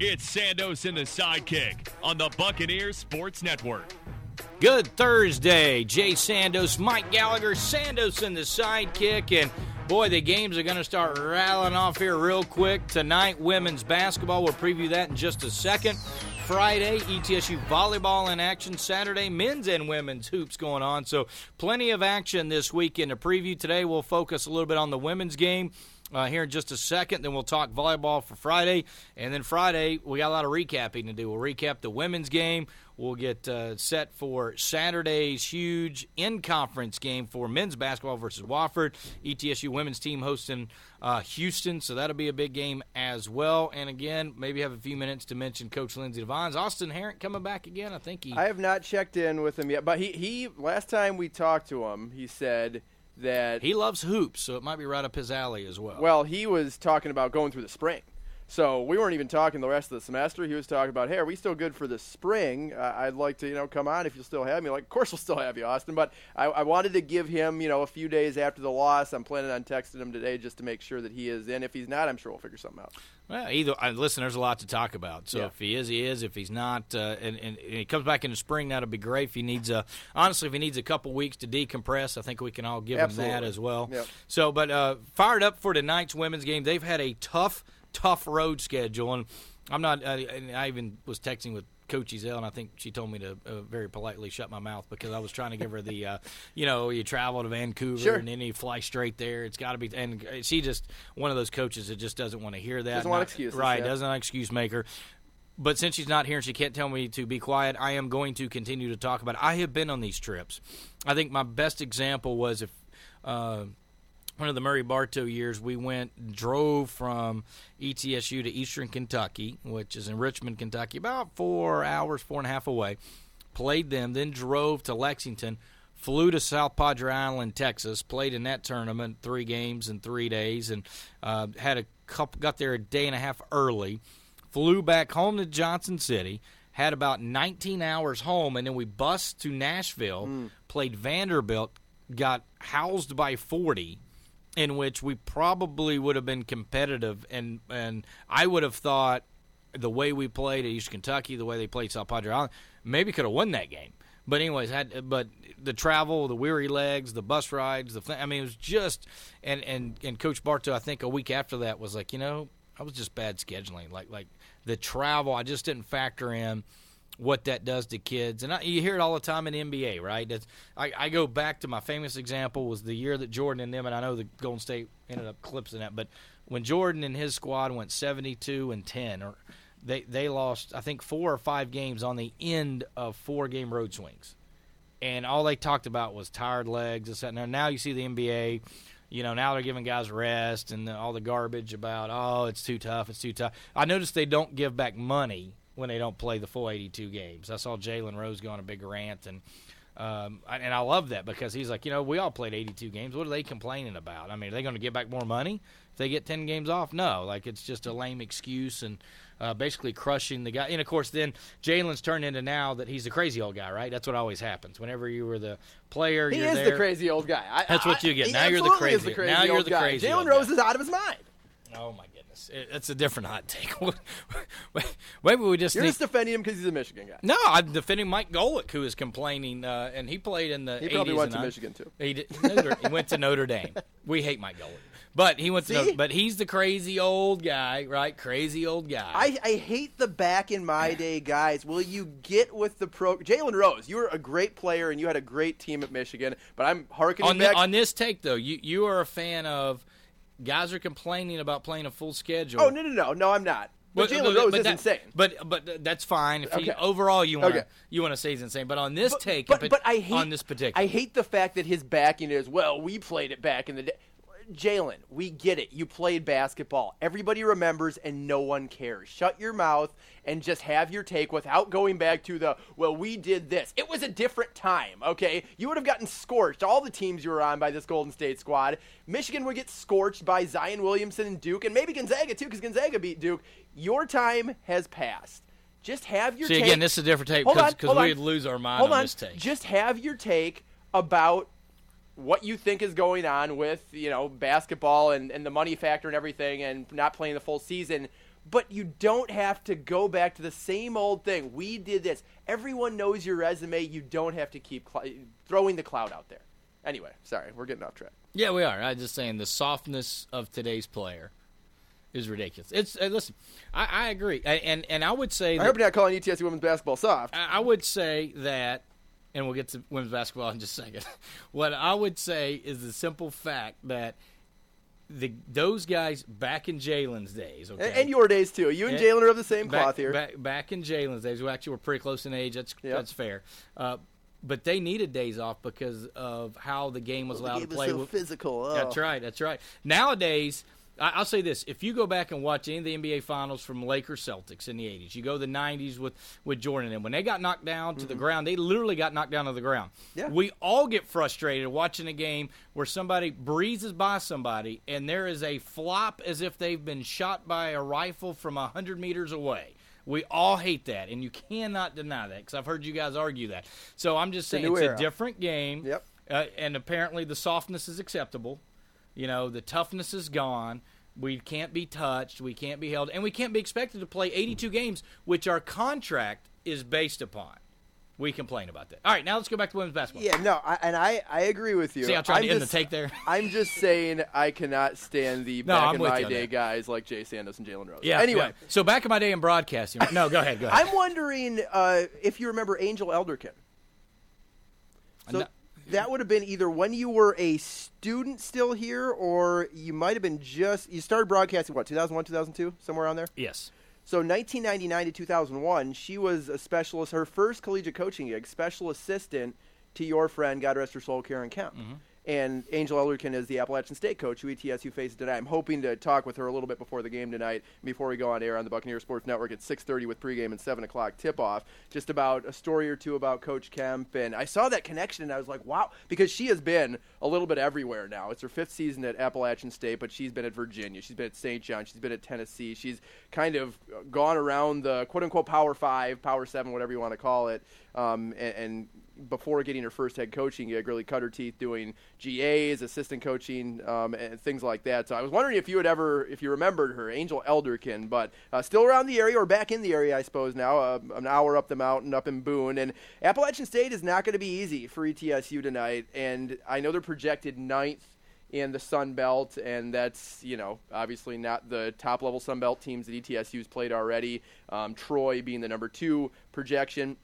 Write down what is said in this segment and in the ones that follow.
It's Sandos and the sidekick on the Buccaneers Sports Network. Good Thursday. Jay Sandos, Mike Gallagher, Sandos in the sidekick. And boy, the games are going to start rattling off here real quick. Tonight, women's basketball. We'll preview that in just a second. Friday, ETSU volleyball in action. Saturday, men's and women's hoops going on. So, plenty of action this week in the preview. Today, we'll focus a little bit on the women's game. Uh, here in just a second. Then we'll talk volleyball for Friday. And then Friday, we got a lot of recapping to do. We'll recap the women's game. We'll get uh, set for Saturday's huge in conference game for men's basketball versus Wofford. ETSU women's team hosting uh, Houston, so that'll be a big game as well. And again, maybe have a few minutes to mention Coach Lindsey Devines. Austin Herrick coming back again. I think he. I have not checked in with him yet, but he, he last time we talked to him, he said that he loves hoops, so it might be right up his alley as well. well, he was talking about going through the spring. So we weren't even talking the rest of the semester. He was talking about, hey, are we still good for the spring? Uh, I'd like to, you know, come on if you'll still have me. Like, of course we'll still have you, Austin. But I, I wanted to give him, you know, a few days after the loss. I'm planning on texting him today just to make sure that he is in. If he's not, I'm sure we'll figure something out. Well, either uh, listen, there's a lot to talk about. So Yeah. if he is, he is. If he's not, uh, and, and, he comes back in the spring, that'll be great. If he needs a, honestly, if he needs a couple weeks to decompress, I think we can all give him that as well. Yep. So, but uh, fired up for tonight's women's game. They've had a tough, tough road schedule, and I'm not. And I even was texting with. Coach Ezell, and I think she told me to uh, very politely shut my mouth because I was trying to give her the, uh, you know, you travel to Vancouver Sure. and then you fly straight there. It's got to be, and she just one of those coaches that just doesn't want to hear that. Doesn't want excuses, right? yeah. Doesn't want excuse maker. But since she's not here and she can't tell me to be quiet, I am going to continue to talk about it. I have been on these trips. I think my best example was if uh, one of the Murray Bartow years, we went drove from ETSU to Eastern Kentucky, which is in Richmond, Kentucky, about four hours, four and a half away. Played them, then drove to Lexington, flew to South Padre Island, Texas, played in that tournament, three games in three days, and uh, had a couple. Got there a day and a half early, flew back home to Johnson City. Had about 19 hours home, and then we bussed to Nashville, played Vanderbilt, got housed by 40, in which we probably would have been competitive, and and I would have thought the way we played at East Kentucky, the way they played South Padre Island, maybe could have won that game. But anyways, had but the travel, the weary legs, the bus rides, the I mean, it was just and and and Coach Bartow, I think a week after that was like, you know, I was just bad scheduling, like like the travel, I just didn't factor in what that does to kids. And I, you hear it all the time in NBA, right? I, I go back to my famous example was the year that Jordan and them, and I know the Golden State ended up clipsing that, but when Jordan and his squad went 72 and 10, or they they lost I think four or five games on the end of four game road swings, and all they talked about was tired legs. And now you see the NBA. You know, now they're giving guys rest and all the garbage about, oh, it's too tough, it's too tough. I noticed they don't give back money when they don't play the full 82 games. I saw Jalen Rose go on a big rant, and um, I- and I love that because he's like, you know, we all played 82 games. What are they complaining about? I mean, are they going to get back more money if they get 10 games off? No, like it's just a lame excuse and uh, basically crushing the guy. And of course, then Jalen's turned into now that he's the crazy old guy, right? That's what always happens. Whenever you were the player, He is there. the crazy old guy. I, That's what you get. Now you're the absolutely is crazy- crazy now you're old the guy. crazy Jalen Rose guy. is out of his mind. Oh my goodness, it, it's a different hot take. Maybe we just You're need. just defending him because he's a Michigan guy. no, I'm defending Mike Golic, who is complaining, uh, and he played in the. He probably 80s went to 90s. Michigan, too. He, did, Notre, he went to Notre Dame. We hate Mike Golic, but he went to. Notre, but he's the crazy old guy, right? Crazy old guy. I, I hate the back in my day guys. Will you get with the pro? Jalen Rose, you were a great player and you had a great team at Michigan, but I'm harkening on, back. the, on this take though, you you are a fan of guys are complaining about playing a full schedule. oh no no no no I'm not. But, Jalen Rose but is that- insane. But but that's fine. If he, overall you want Okay. you want to say he's insane, but on this But- take, but, but I hate on this particular, I hate the fact that his backing is well. We played it back in the day. Jalen, we get it. You played basketball. Everybody remembers, and no one cares. Shut your mouth and just have your take without going back to the well. We did this. It was a different time. Okay, you would have gotten scorched. All the teams you were on by this Golden State squad. Michigan would get scorched by Zion Williamson and Duke, and maybe Gonzaga too, because Gonzaga beat Duke. Your time has passed. Just have your take. See take. again, this is a different take because we'd lose our mind Hold on, on. this take. Just have your take about what you think is going on with, you know, basketball and, and the money factor and everything and not playing the full season. But you don't have to go back to the same old thing. We did this. Everyone knows your resume. You don't have to keep cl- throwing the cloud out there. Anyway, sorry, we're getting off track. yeah, we are. I'm just saying the softness of today's player is ridiculous. It's uh, listen, I, I agree, I, and and I would say I that, hope you're not calling ETSU women's basketball soft. I I would say that, and we'll get to women's basketball in just a second. what I would say is the simple fact that the those guys back in Jalen's days, okay, And, and your days too. You and Yeah. Jalen are of the same back, cloth here. Back, back in Jalen's days, we actually were pretty close in age. That's Yep. that's fair. Uh, but they needed days off because of how the game was allowed Game to was play. so physical. Oh. That's right. That's right. Nowadays, I'll say this: if you go back and watch any of the NBA Finals from Lakers Celtics in the '80s, you go the '90s with with Jordan, and when they got knocked down to the ground, they literally got knocked down to the ground. Mm-hmm. Yeah. We all get frustrated watching a game where somebody breezes by somebody, and there is a flop as if they've been shot by a rifle from hundred meters away. We all hate that, and you cannot deny that because I've heard you guys argue that. So I'm just a saying new it's a different game. Yep. Uh, and apparently the softness is acceptable. You know, the toughness is gone. We can't be touched. We can't be held, and we can't be expected to play 82 games, which our contract is based upon. We complain about that. All right, now let's go back to women's basketball. Yeah, no, I, and I, I agree with you. See, I tried I'm to end just- the take there. I'm just saying I cannot stand the No, back I'm in my day that. guys like Jay Sandos and Jalen Rose. Yeah. Anyway, yeah. so back in my day in broadcasting. No, go ahead. Go ahead. I'm wondering uh, if you remember Angel Elderkin. So. That would have been either when you were a student still here, or you might have been just you started broadcasting what 2001, 2002, somewhere on there. yes. So 1999 to 2001, she was a specialist. Her first collegiate coaching gig, special assistant to your friend, God rest her soul, Karen Kemp. Mm-hmm. And Angel Elderkin is the Appalachian State coach who ETSU faces tonight. I'm hoping to talk with her a little bit before the game tonight, before we go on air on the Buccaneer Sports Network at 6:30 with pregame and 7 o'clock tip-off. Just about a story or two about Coach Kemp, and I saw that connection, and I was like, wow, because she has been a little bit everywhere now. It's her fifth season at Appalachian State, but she's been at Virginia, she's been at St. John, she's been at Tennessee, she's kind of gone around the quote-unquote Power Five, Power Seven, whatever you want to call it, um, and, and before getting her first head coaching gig, really cut her teeth doing GAs, assistant coaching, um, and things like that. So I was wondering if you had ever, if you remembered her, Angel Elderkin, but uh, still around the area or back in the area, I suppose now, uh, an hour up the mountain, up in Boone. And Appalachian State is not going to be easy for ETSU tonight, and I know they're projected ninth in the Sun Belt, and that's you know obviously not the top level Sun Belt teams that ETSU's played already. Um, Troy being the number two projection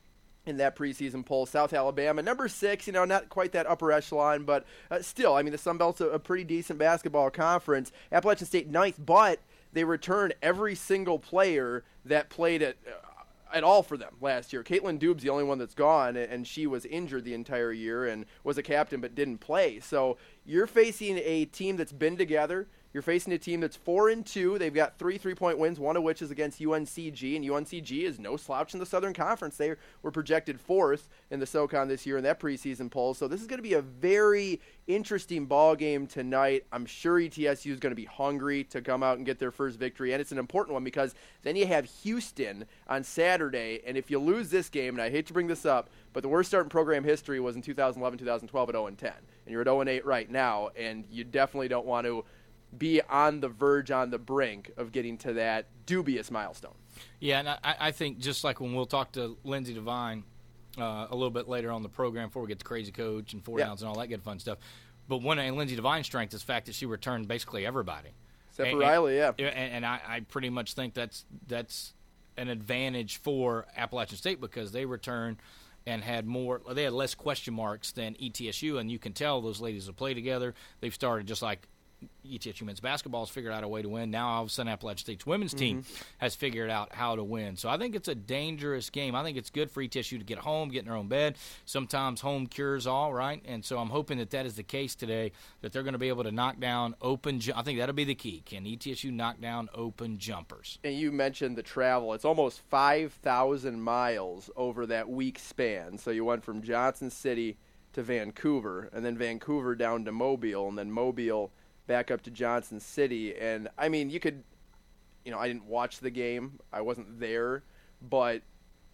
in that preseason poll. South Alabama, number six, you know, not quite that upper echelon, but uh, still, I mean, the Sun Belt's a, a pretty decent basketball conference. Appalachian State ninth, but they return every single player that played at. Uh, at all for them last year. Caitlin Dube's the only one that's gone, and she was injured the entire year and was a captain but didn't play. So you're facing a team that's been together. You're facing a team that's four and two. They've got three three-point wins, one of which is against UNCG, and UNCG is no slouch in the Southern Conference. They were projected fourth in the SoCon this year in that preseason poll. So this is going to be a very interesting ball game tonight. I'm sure ETSU is going to be hungry to come out and get their first victory, and it's an important one because then you have Houston on Saturday, and if you lose this game, and I hate to bring this up, but the worst start in program history was in 2011, 2012 at 0 and 10, and you're at 0 and 8 right now, and you definitely don't want to be on the verge, on the brink of getting to that dubious milestone. Yeah, and I, I think just like when we'll talk to Lindsey Devine uh, a little bit later on the program before we get to Crazy Coach and Four Yeah. Downs and all that good fun stuff. But one of Lindsey Devine's strength is the fact that she returned basically everybody. Except for And- Riley, yeah. and, and I, I pretty much think that's that's an advantage for Appalachian State because they returned and had more. They had less question marks than ETSU, and you can tell those ladies have played together. They've started just like ETSU men's basketball has figured out a way to win. Now all of a sudden, Appalachian State's women's mm-hmm. team has figured out how to win. So I think it's a dangerous game. I think it's good for ETSU to get home, get in their own bed. Sometimes home cures all, right? And so I'm hoping that that is the case today. That they're going to be able to knock down open. Ju- I think that'll be the key. Can ETSU knock down open jumpers? and you mentioned the travel. It's almost 5,000 miles over that week span. So you went from Johnson City to Vancouver, and then Vancouver down to Mobile, and then Mobile back up to Johnson City. And I mean, you could, you know, I didn't watch the game, I wasn't there, but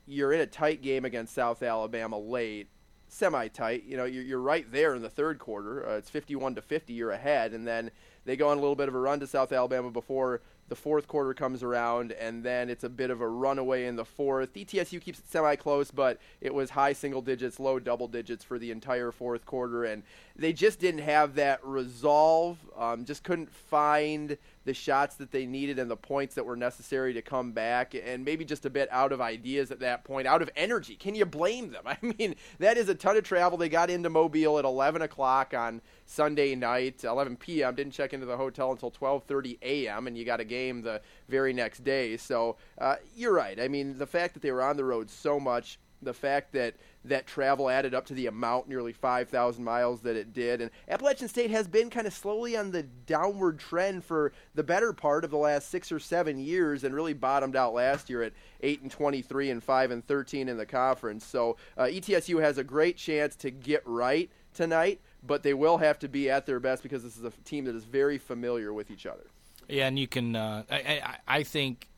you're in a tight game against South Alabama late. Semi tight, you know, you're, you're right there in the third quarter. Uh, it's 51 to 50, you're ahead, and then they go on a little bit of a run to South Alabama before the fourth quarter comes around, and then it's a bit of a runaway in the fourth. ETSU keeps it semi close, but it was high single digits, low double digits for the entire fourth quarter, and they just didn't have that resolve. Um, just couldn't find the shots that they needed and the points that were necessary to come back, and maybe just a bit out of ideas at that point, out of energy. Can you blame them? I mean, that is a ton of travel. They got into Mobile at 11 o'clock on Sunday night, 11 p.m. Didn't check into the hotel until 12:30 a.m. and you got a game the very next day. So uh, you're right. I mean, the fact that they were on the road so much, the fact that that travel added up to the amount, nearly 5,000 miles that it did, and Appalachian State has been kind of slowly on the downward trend for the better part of the last six or seven years, and really bottomed out last year at 8 and 23 and 5 and 13 in the conference. So uh, ETSU has a great chance to get right tonight, but they will have to be at their best because this is a team that is very familiar with each other. Yeah, and you can. Uh, I, I, I think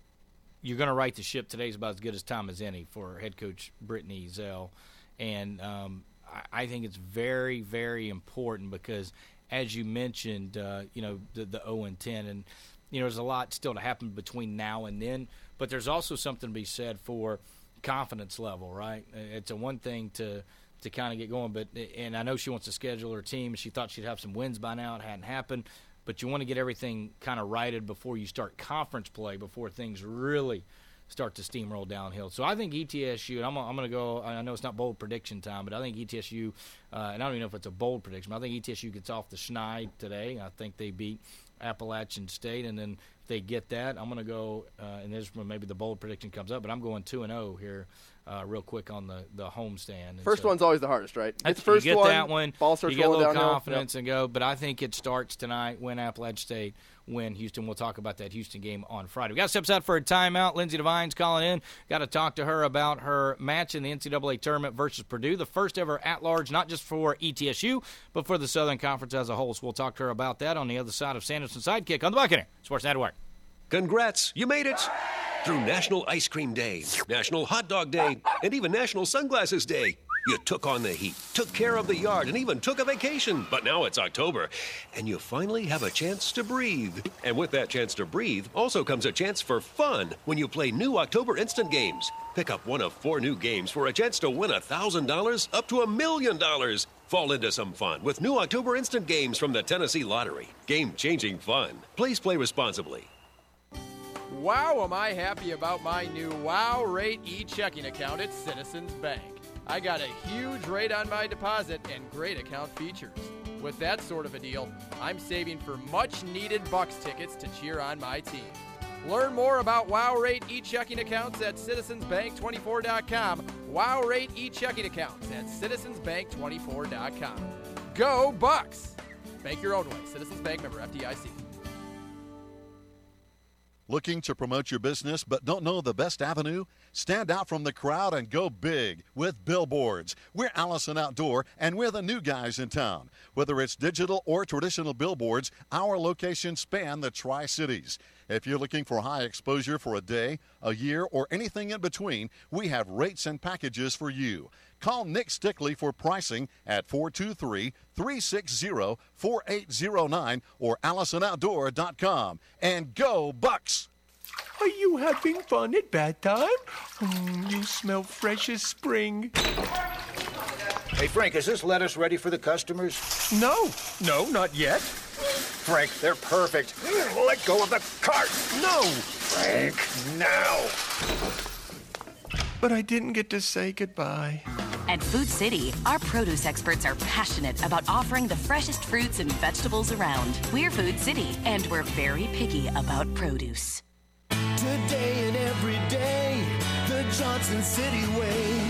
you're going to right the ship today is about as good as time as any for head coach Brittney Ezell, and um, I, I think it's very, very important because, as you mentioned, uh, you know the the 0 and 10, and you know there's a lot still to happen between now and then, but there's also something to be said for confidence level, right? It's a one thing to to kind of get going, but and I know she wants to schedule her team. She thought she'd have some wins by now. It hadn't happened, but you want to get everything kind of righted before you start conference play, before things really start to steamroll downhill. So I think ETSU, and I'm, I'm going to go. I know it's not bold prediction time, but I think ETSU, uh, and I don't even know if it's a bold prediction. But I think ETSU gets off the schneid today. I think they beat Appalachian State, and then if they get that, I'm going to go. Uh, and this is maybe the bold prediction comes up, but I'm going two and zero here, uh, real quick on the the homestand. And First so- one's always the hardest, right? It's first you get one, that one. Ball starts you get a little downhill. confidence and go. But I think it starts tonight. Win Appalachian State. Win Houston. We'll talk about that Houston game on Friday. We got steps out for a timeout. Lindsey Devine's calling in. Got to talk to her about her match in the NCAA tournament versus Purdue, the first ever at large, not just for ETSU, but for the Southern Conference as a whole. So we'll talk to her about that on the other side of Sandos and Sidekick on the Buccaneer Sports Network. Congrats, you made it! Through National Ice Cream Day, National Hot Dog Day, and even National Sunglasses Day. You took on the heat, took care of the yard, and even took a vacation. But now it's October, and you finally have a chance to breathe. And with that chance to breathe also comes a chance for fun when you play new October Instant Games. Pick up one of four new games for a chance to win $1,000 up to a million dollars. Fall into some fun with new October Instant Games from the Tennessee Lottery. Game changing fun. Please play responsibly. Wow, am I happy about my new Wow Rate e checking account at Citizens Bank. I got a huge rate on my deposit and great account features. With that sort of a deal, I'm saving for much needed Bucks tickets to cheer on my team. Learn more about Wow Rate e checking accounts at citizensbank24.com. Wow Rate e checking accounts at citizensbank24.com. Go Bucks! Bank your own way. Citizens Bank member FDIC. Looking to promote your business but don't know the best avenue? Stand out from the crowd and go big with billboards. We're Allison Outdoor and we're the new guys in town. Whether it's digital or traditional billboards, our locations span the Tri Cities. If you're looking for high exposure for a day, a year, or anything in between, we have rates and packages for you. Call Nick Stickley for pricing at 423 360 4809 or AllisonOutdoor.com. And go, Bucks! Are you having fun at bath time? Mm, you smell fresh as spring. Hey, Frank, is this lettuce ready for the customers? No, no, not yet. Frank, they're perfect. Let go of the cart. No. Frank, now. But I didn't get to say goodbye. At Food City, our produce experts are passionate about offering the freshest fruits and vegetables around. We're Food City, and we're very picky about produce. Today and every day, the Johnson City way.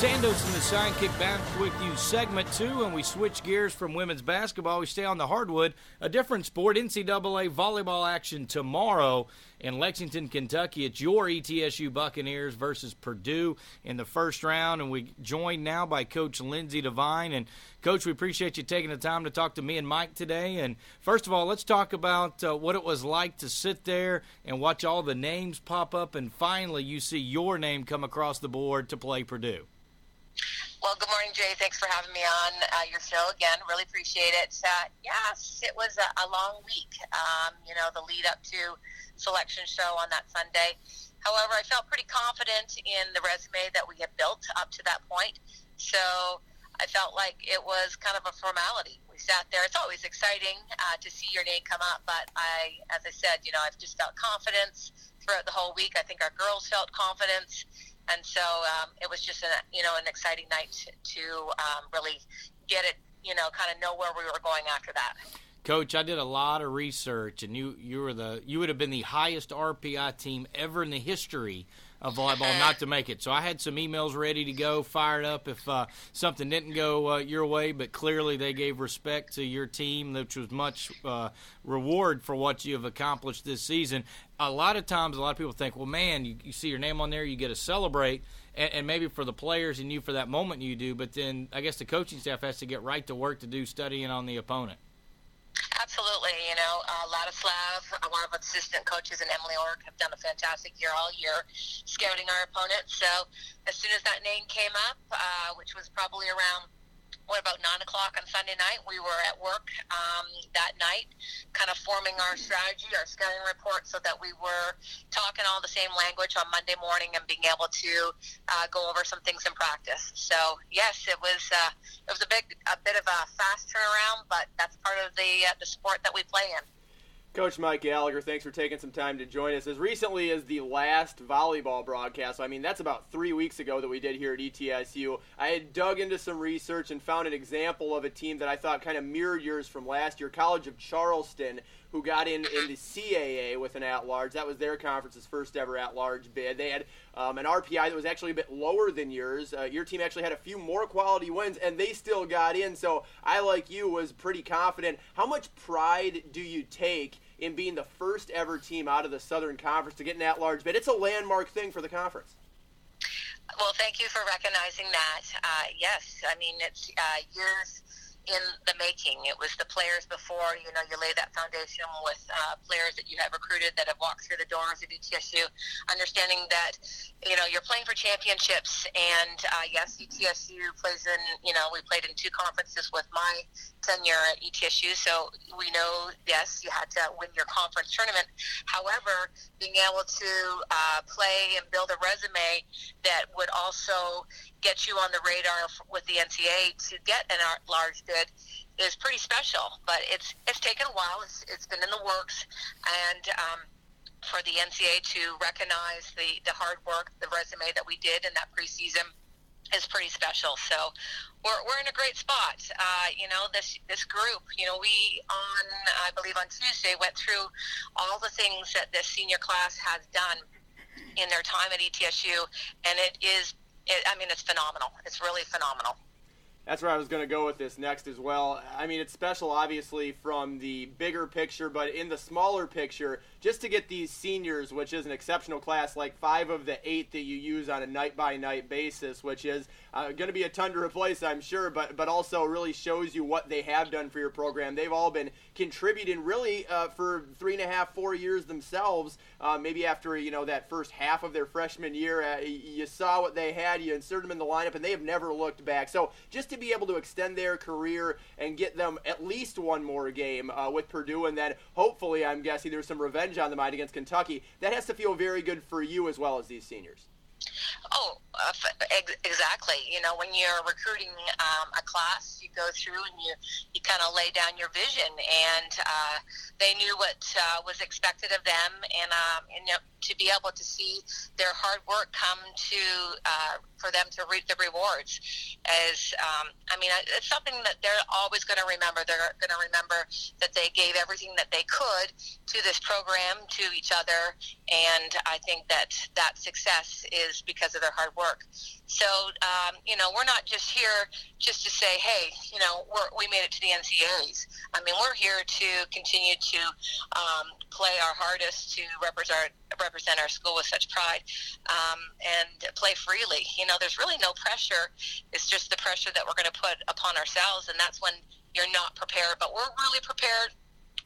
Sandos and the Sidekick back with you, segment two, and we switch gears from women's basketball. We stay on the hardwood, a different sport. NCAA volleyball action tomorrow in Lexington, Kentucky. It's your ETSU Buccaneers versus Purdue in the first round, and we joined now by Coach Lindsey Devine. And Coach, we appreciate you taking the time to talk to me and Mike today. And first of all, let's talk about uh, what it was like to sit there and watch all the names pop up, and finally you see your name come across the board to play Purdue. Well, good morning, Jay. Thanks for having me on uh, your show again. Really appreciate it. Uh, yes, it was a, a long week. Um, you know, the lead up to selection show on that Sunday. However, I felt pretty confident in the resume that we had built up to that point. So I felt like it was kind of a formality. We sat there. It's always exciting uh, to see your name come up, but I, as I said, you know, I've just felt confidence throughout the whole week. I think our girls felt confidence and so um, it was just a you know an exciting night to um, really get it you know kind of know where we were going after that. Coach, I did a lot of research, and you you were the you would have been the highest RPI team ever in the history of volleyball not to make it. So I had some emails ready to go, fired up if uh, something didn't go uh, your way. But clearly, they gave respect to your team, which was much uh, reward for what you have accomplished this season. A lot of times, a lot of people think, well, man, you, you see your name on there, you get to celebrate. And, and maybe for the players and you for that moment you do, but then I guess the coaching staff has to get right to work to do studying on the opponent. Absolutely. You know, uh, Ladislav, uh, one of assistant coaches, and Emily Ork have done a fantastic year all year scouting our opponents. So as soon as that name came up, uh, which was probably around what about nine o'clock on Sunday night? We were at work um, that night, kind of forming our strategy, our scouting report, so that we were talking all the same language on Monday morning and being able to uh, go over some things in practice. So yes, it was uh, it was a big a bit of a fast turnaround, but that's part of the uh, the sport that we play in. Coach Mike Gallagher, thanks for taking some time to join us. As recently as the last volleyball broadcast, I mean, that's about three weeks ago that we did here at ETSU. I had dug into some research and found an example of a team that I thought kind of mirrored yours from last year, College of Charleston, who got in in the CAA with an at-large. That was their conference's first ever at-large bid. They had um, an RPI that was actually a bit lower than yours. Uh, your team actually had a few more quality wins, and they still got in. So I, like you, was pretty confident. How much pride do you take in being the first ever team out of the Southern Conference to get an at-large bid? It's a landmark thing for the conference. Well, thank you for recognizing that. Uh, yes, I mean it's uh, years in the making. It was the players before. You know, you lay that foundation with uh, players that you have recruited that have walked through the doors at ETSU, understanding that you know you're playing for championships. And uh, yes, ETSU plays in. You know, we played in two conferences with my tenure at ETSU, so we know yes, you had to win your conference tournament. However, being able to uh, play and build a resume that would also get you on the radar with the NCA to get an art large bid is pretty special. But it's it's taken a while. It's, it's been in the works, and um, for the NCA to recognize the the hard work, the resume that we did in that preseason is pretty special. So we're, we're in a great spot. Uh, you know, this this group. You know, we on I believe on Tuesday went through all the things that this senior class has done in their time at ETSU, and it is. It, I mean, it's phenomenal. It's really phenomenal. That's where I was going to go with this next as well. I mean, it's special, obviously, from the bigger picture, but in the smaller picture, just to get these seniors, which is an exceptional class, like five of the eight that you use on a night by night basis, which is uh, going to be a ton to replace, I'm sure, but but also really shows you what they have done for your program. They've all been contributing really uh, for three and a half, four years themselves. Uh, maybe after you know that first half of their freshman year, uh, you saw what they had, you inserted them in the lineup, and they have never looked back. So just to be able to extend their career and get them at least one more game uh, with Purdue, and then hopefully, I'm guessing there's some revenge on the mind against Kentucky. That has to feel very good for you as well as these seniors. Oh, uh, ex- exactly. You know, when you're recruiting um, a class, you go through and you you kind of lay down your vision, and uh, they knew what uh, was expected of them, and um, and you know, to be able to see their hard work come to uh, for them to reap the rewards. As um, I mean, it's something that they're always going to remember. They're going to remember that they gave everything that they could to this program, to each other, and I think that that success is because of their hard work. So, um, you know, we're not just here just to say, hey, you know, we made it to the NCAAs. I mean, we're here to continue to um, play our hardest to represent represent our school with such pride um, and play freely. You know, there's really no pressure. It's just the pressure that we're going to put upon ourselves, and that's when you're not prepared. But we're really prepared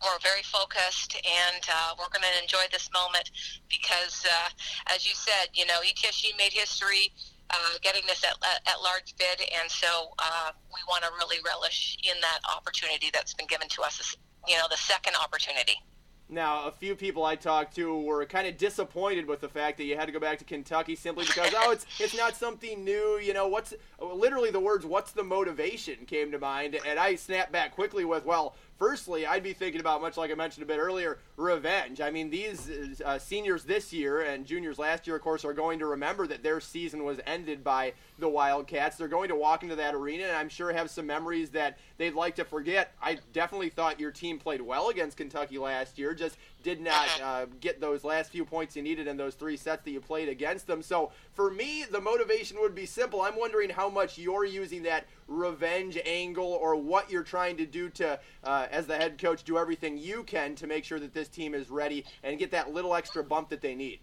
we're very focused and uh, we're going to enjoy this moment because, uh, as you said, you know, ETSU made history uh, getting this at, at large bid, and so uh, we want to really relish in that opportunity that's been given to us, you know, the second opportunity. Now, a few people I talked to were kind of disappointed with the fact that you had to go back to Kentucky simply because oh, it's it's not something new. You know, what's literally the words "What's the motivation?" came to mind, and I snapped back quickly with, "Well, Firstly, I'd be thinking about, much like I mentioned a bit earlier, revenge. I mean, these uh, seniors this year and juniors last year, of course, are going to remember that their season was ended by the Wildcats. They're going to walk into that arena and I'm sure have some memories that they'd like to forget. I definitely thought your team played well against Kentucky last year, just did not uh, get those last few points you needed in those three sets that you played against them. So for me, the motivation would be simple. I'm wondering how much you're using that revenge angle or what you're trying to do to, uh, as the head coach, do everything you can to make sure that this team is ready and get that little extra bump that they need.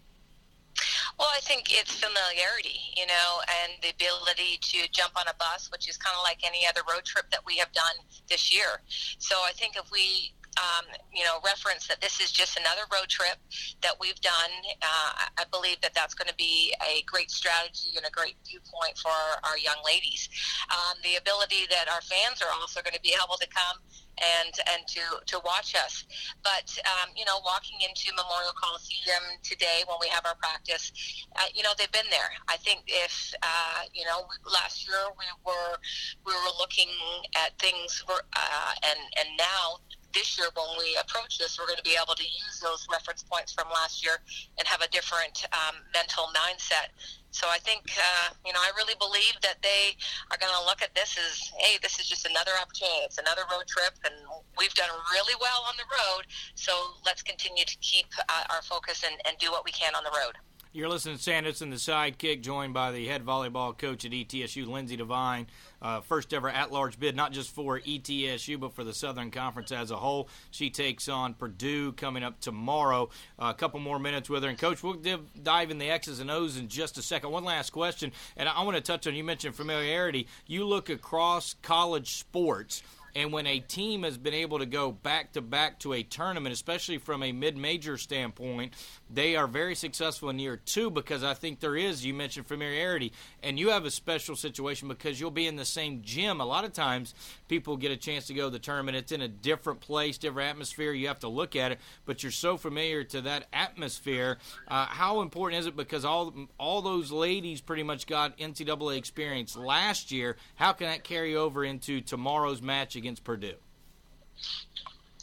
Well, I think it's familiarity, you know, and the ability to jump on a bus, which is kind of like any other road trip that we have done this year. So I think if we um, you know, reference that this is just another road trip that we've done. Uh, I believe that that's going to be a great strategy and a great viewpoint for our, our young ladies. Um, the ability that our fans are also going to be able to come and and to to watch us. But um, you know, walking into Memorial Coliseum today when we have our practice, uh, you know, they've been there. I think if uh, you know, last year we were we were looking at things, uh, and and now this year when we approach this, we're going to be able to use those reference points from last year and have a different um, mental mindset. So I think, uh, you know, I really believe that they are going to look at this as, hey, this is just another opportunity. It's another road trip, and we've done really well on the road. So let's continue to keep uh, our focus and, and do what we can on the road. You're listening to Sandos and, the sidekick, joined by the head volleyball coach at ETSU, Lindsey Devine. Uh, first ever at large bid, not just for ETSU, but for the Southern Conference as a whole. She takes on Purdue coming up tomorrow. Uh, a couple more minutes with her. And, Coach, we'll div- dive in the X's and O's in just a second. One last question, and I want to touch on you mentioned familiarity. You look across college sports And when a team has been able to go back to back to a tournament, especially from a mid major standpoint, they are very successful in year two because I think there is, you mentioned familiarity, and you have a special situation because you'll be in the same gym. A lot of times people get a chance to go to the tournament. It's in a different place, different atmosphere. You have to look at it, but you're so familiar to that atmosphere. Uh, how important is it because all all those ladies pretty much got NCAA experience last year? How can that carry over into tomorrow's match against Purdue?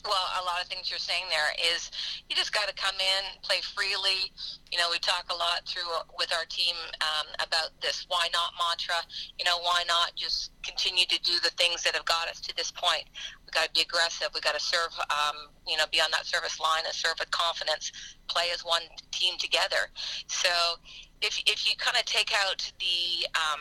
Well, a lot of things you're saying there is you just got to come in, play freely. You know, we talk a lot through with our team um, about this why not mantra. You know, why not just continue to do the things that have got us to this point? We've got to be aggressive. We've got to serve, um, you know, be on that service line and serve with confidence, play as one team together. So if, if you kind of take out the, um,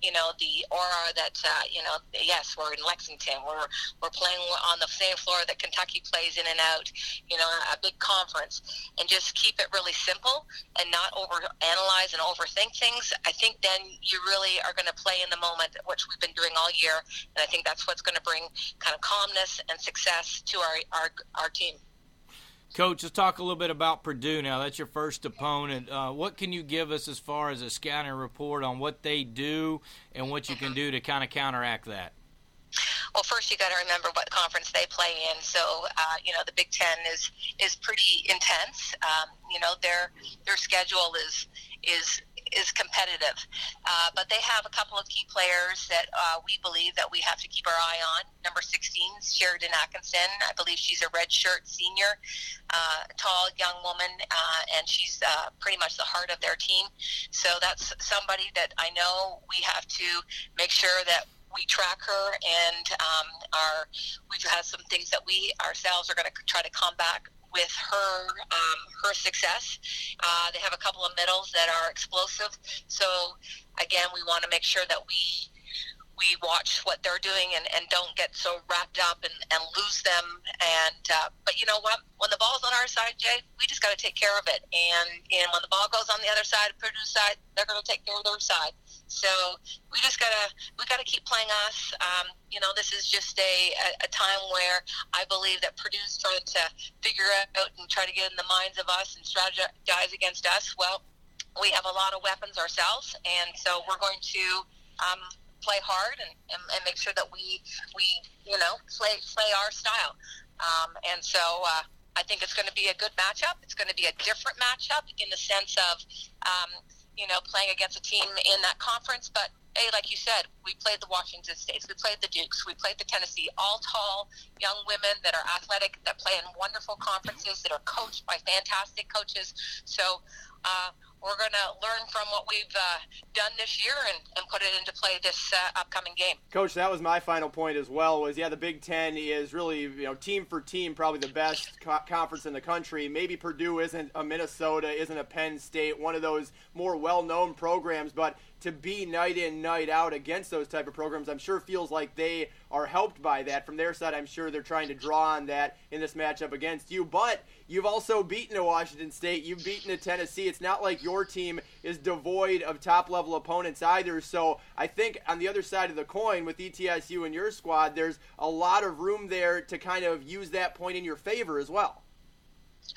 you know the aura that uh, you know yes we're in Lexington. We're we're playing on the same floor that Kentucky plays in and out you know a big conference. And just keep it really simple and not over analyze and overthink things. I think then you really are going to play in the moment which we've been doing all year. And I think that's what's going to bring kind of calmness and success to our our, our team. Coach, let's talk a little bit about Purdue now. That's your first opponent. Uh, what can you give us as far as a scouting report on what they do and what you can do to kind of counteract that? Well, first you got to remember what conference they play in. So, uh, you know, the Big Ten is is pretty intense. Um, you know, their their schedule is is is competitive. Uh, but they have a couple of key players that uh, we believe that we have to keep our eye on. Number 16, Sheridan Atkinson. I believe she's a redshirt senior, uh, tall young woman, uh, and she's uh, pretty much the heart of their team. So that's somebody that I know we have to make sure that we track her and um, our we've had some things that we ourselves are going to try to combat with her um, her success. Uh, they have a couple of medals that are explosive. So again, we want to make sure that we we watch what they're doing and, and don't get so wrapped up and, and lose them. And uh, but you know what? When the ball's on our side, Jay, we just got to take care of it. And and when the ball goes on the other side, Purdue side, they're going to take care of their side. So we just gotta we gotta keep playing us. Um, you know, this is just a, a, a time where I believe that Purdue's trying to figure out and try to get in the minds of us and strategize against us. Well, we have a lot of weapons ourselves, and so we're going to um, play hard and, and, and make sure that we we you know play play our style. Um, and so uh, I think it's going to be a good matchup. It's going to be a different matchup in the sense of um, you know, playing against a team in that conference. But hey, like you said, we played the Washington States, we played the Dukes, we played the Tennessee, all tall young women that are athletic, that play in wonderful conferences, that are coached by fantastic coaches. So uh, we're going to learn from what we've uh, done this year and, and put it into play this uh, upcoming game. Coach, that was my final point as well. Was yeah, the Big Ten is really you know team for team probably the best co- conference in the country. Maybe Purdue isn't a Minnesota, isn't a Penn State, one of those more well-known programs, but to be night in night out against those type of programs i'm sure feels like they are helped by that from their side i'm sure they're trying to draw on that in this matchup against you but you've also beaten a washington state. You've beaten a tennessee. It's not like your team is devoid of top level opponents either. So i think on the other side of the coin with etsu and your squad there's a lot of room there to kind of use that point in your favor as well.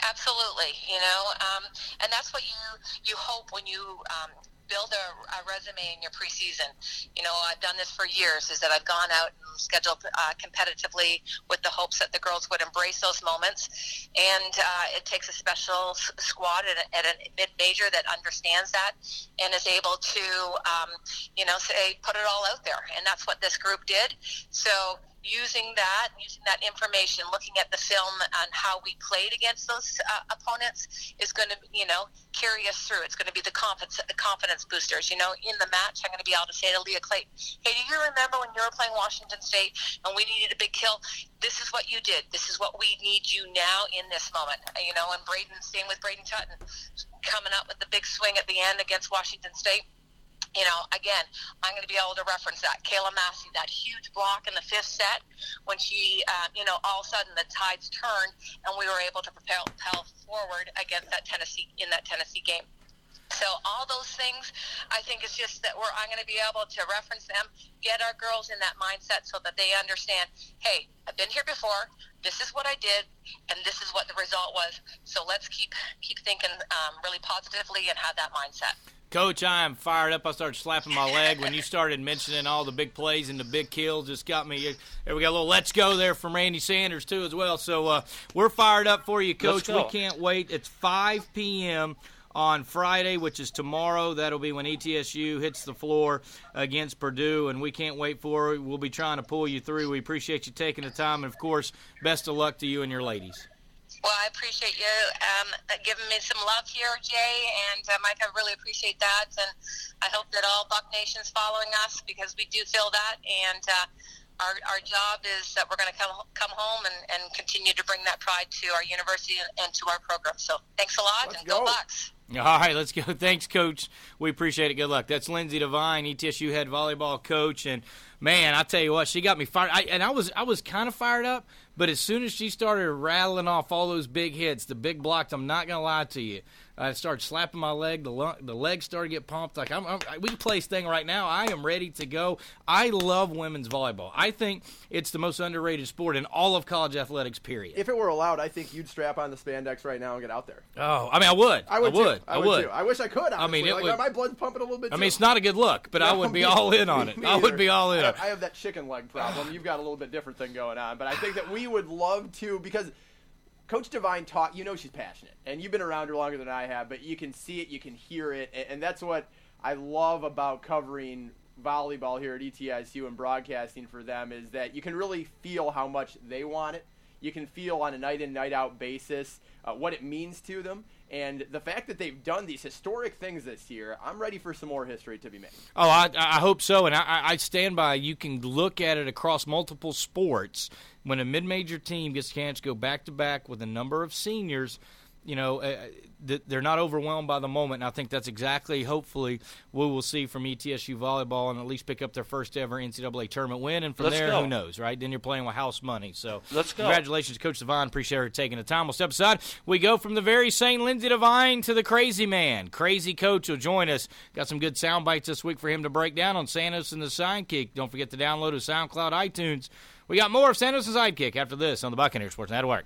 Absolutely, you know, um, and that's what you you hope when you um, build a, a resume in your preseason. You know, I've done this for years. Is that I've gone out and scheduled uh, competitively with the hopes that the girls would embrace those moments, and uh, it takes a special s- squad at a, at a mid major that understands that and is able to, um, you know, say put it all out there, and that's what this group did. So using that, using that information, looking at the film on how we played against those uh, opponents is going to, you know, carry us through. It's going to be the confidence, the confidence boosters. You know, in the match, I'm going to be able to say to Leah Clayton, "Hey, do you remember when you were playing Washington State and we needed a big kill? This is what you did. This is what we need you now in this moment." You know, and Braden, staying with Braden Tutton, coming up with the big swing at the end against Washington State you know, again, I'm going to be able to reference that. Kayla Massey, that huge block in the fifth set when she, uh, you know, all of a sudden the tides turned and we were able to propel, forward against that Tennessee in that Tennessee game. So all those things, I think it's just that we're I'm going to be able to reference them, get our girls in that mindset so that they understand, hey, I've been here before. This is what I did, and this is what the result was. So let's keep keep thinking um, really positively and have that mindset. Coach, I am fired up. I started slapping my leg when you started mentioning all the big plays and the big kills. Just got me. There we got a little "Let's go" there from Randy Sanders too as well. So uh, we're fired up for you, Coach. We can't wait. It's 5 p.m. on Friday, which is tomorrow. That'll be when ETSU hits the floor against Purdue, and we can't wait for it. We'll be trying to pull you through. We appreciate you taking the time, and of course, best of luck to you and your ladies. Well, I appreciate you um, giving me some love here, Jay, and uh, Mike. I really appreciate that, and I hope that all Buck Nation's following us because we do feel that, and uh, our our job is that we're going to come come home and, and continue to bring that pride to our university and, and to our program. So, thanks a lot, and go Bucks. All right, let's go. Thanks, Coach. We appreciate it. Good luck. That's Lindsey Devine, ETSU head volleyball coach, and man, I tell you what, she got me fired. I, and I was I was kind of fired up, but as soon as she started rattling off all those big hits, the big blocks, I'm not gonna lie to you. I started slapping my leg. The lo- the legs started to get pumped. Like I'm, I'm, we can play this thing right now. I am ready to go. I love women's volleyball. I think it's the most underrated sport in all of college athletics. Period. If it were allowed, I think you'd strap on the spandex right now and get out there. Oh, I mean, I would. I would. I would. Too. I, I would. Too. I wish I could. I mean, honestly. it like, would- my blood's pumping a little bit. I too. mean, it's not a good look, but I would be all in on it. I would be all in I have. I have that chicken leg problem. You've got a little bit different thing going on, but I think that we would love to because Coach Devine taught. You know she's passionate, and you've been around her longer than I have, but you can see it, you can hear it, and, that's what I love about covering volleyball here at ETSU and broadcasting for them is that you can really feel how much they want it. You can feel on a night in night out basis uh, what it means to them. And the fact that they've done these historic things this year, I'm ready for some more history to be made. Oh, I, I hope so, and I, I- stand by. You can look at it across multiple sports. When a mid-major team gets a chance to go back to back with a number of seniors, you know, they're not overwhelmed by the moment. And I think that's exactly, hopefully, what we'll see from ETSU volleyball, and at least pick up their first ever NCAA tournament win. And from Let's there, go. who knows, right? Then you're playing with house money. So Let's go. Congratulations, Coach Devine. Appreciate her taking the time. We'll step aside. We go from the very St. Lindsey Devine to the crazy man. Crazy Coach will join us. Got some good sound bites this week for him to break down on Sandos and the Sidekick. Don't forget to download his SoundCloud, iTunes. We got more of Sandos and Sidekick after this on the Buccaneer Sports Network.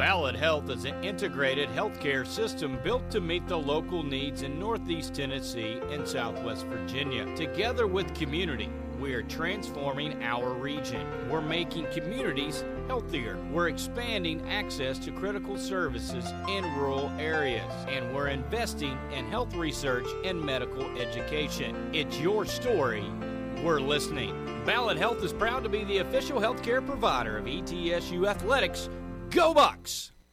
Ballad Health is an integrated healthcare system built to meet the local needs in Northeast Tennessee and Southwest Virginia. Together with community, we are transforming our region. We're making communities healthier. We're expanding access to critical services in rural areas. And we're investing in health research and medical education. It's your story. We're listening. Ballad Health is proud to be the official healthcare provider of ETSU Athletics. Go Bucks!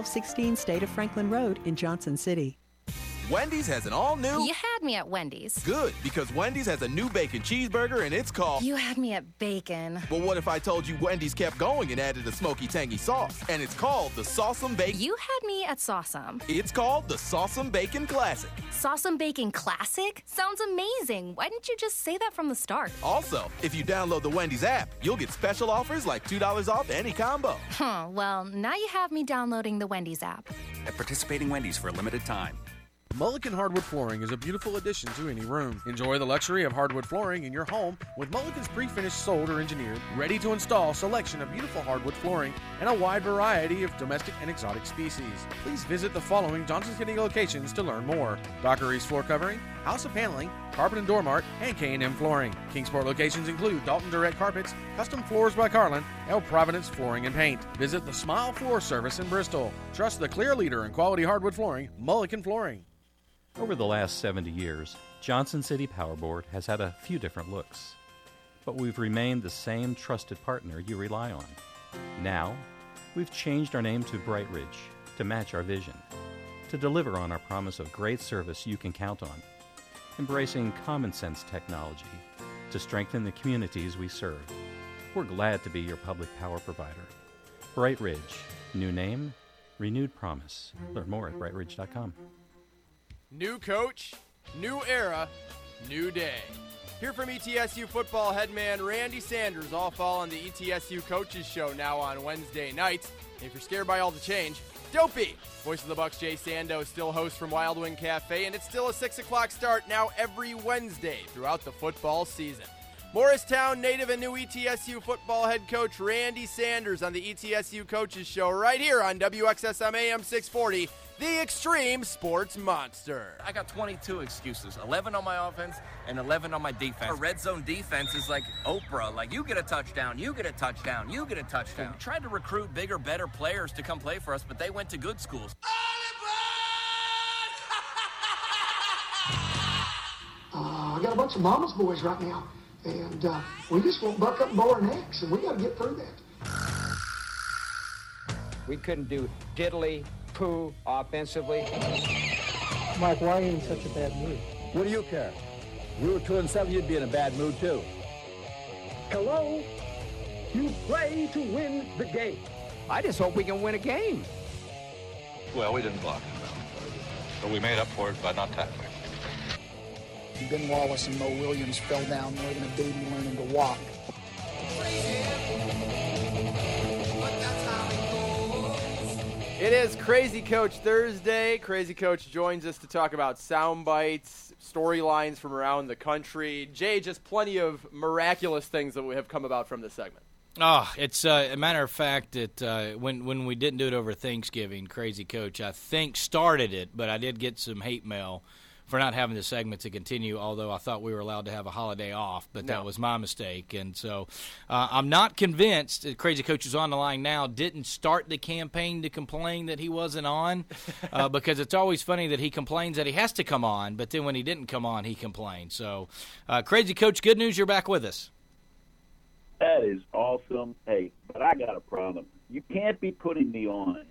1216 State of Franklin Road in Johnson City. Wendy's has an all new. You had me at Wendy's. Good, because Wendy's has a new bacon cheeseburger and it's called. You had me at bacon. Well, what if I told you Wendy's kept going and added a smoky tangy sauce? And it's called the Sauce'em Bacon. You had me at Sauceum. It's called the Sauce'em Bacon Classic. Sauceum Bacon Classic? Sounds amazing. Why didn't you just say that from the start? Also, if you download the Wendy's app, you'll get special offers like $2 off any combo. Huh, well, now you have me downloading the Wendy's app. At participating Wendy's for a limited time. Mullican Hardwood Flooring is a beautiful addition to any room. Enjoy the luxury of hardwood flooring in your home with Mullican's pre-finished sold or engineered, ready to install selection of beautiful hardwood flooring and a wide variety of domestic and exotic species. Please visit the following Johnson City locations to learn more. Docker East Floor Covering, House of Paneling, Carpet and Door Mart, and K&M Flooring. Kingsport locations include Dalton Direct Carpets, Custom Floors by Carlin, El Providence Flooring and Paint. Visit the Smile Floor Service in Bristol. Trust the clear leader in quality hardwood flooring, Mullican Flooring. Over the last 70 years, Johnson City Power Board has had a few different looks, but we've remained the same trusted partner you rely on. Now, we've changed our name to Bright Ridge to match our vision. to deliver on our promise of great service you can count on, embracing common sense technology to strengthen the communities we serve. We're glad to be your public power provider. Bright Ridge, new name, renewed promise. Learn more at brightridge.com. New coach, new era, new day. Here from ETSU football headman Randy Sanders, all fall on the ETSU Coaches Show now on Wednesday nights. If you're scared by all the change, don't be. Voice of the Bucks, Jay Sando, still host from Wild Wing Cafe, and it's still a 6 o'clock start now every Wednesday throughout the football season. Morristown native and new ETSU football head coach Randy Sanders on the ETSU Coaches Show right here on WXSM AM 640, the Extreme Sports Monster. I got 22 excuses 11 on my offense and 11 on my defense. A red zone defense is like Oprah. Like, you get a touchdown, you get a touchdown, you get a touchdown. We tried to recruit bigger, better players to come play for us, but they went to good schools. Uh, I got a bunch of mama's boys right now, and uh, we just won't buck up and bow our necks, and we got to get through that. We couldn't do diddly poo offensively. Mike, why are you in such a bad mood? What do you care? We were two and seven, you'd be in a bad mood too. Hello? You play to win the game. I just hope we can win a game. Well, we didn't block him, but we made up for it by not tackling. Ben Wallace and Mo Williams fell down more than a baby learning to walk. It is Crazy Coach Thursday. Crazy Coach joins us to talk about sound bites, storylines from around the country. Jay, just plenty of miraculous things that have come about from this segment. Oh, it's uh, a matter of fact that uh, when when we didn't do it over Thanksgiving, Crazy Coach, I think started it, but I did get some hate mail for not having the segment to continue. Although I thought we were allowed to have a holiday off, but that was my mistake, and so uh, I'm not convinced. that Crazy Coach is on the line now. Didn't start the campaign to complain that he wasn't on, uh, because it's always funny that he complains that he has to come on, but then when he didn't come on, he complained. So, uh, Crazy Coach, good news, you're back with us. That is awesome. Hey, but I got a problem. You can't be putting me on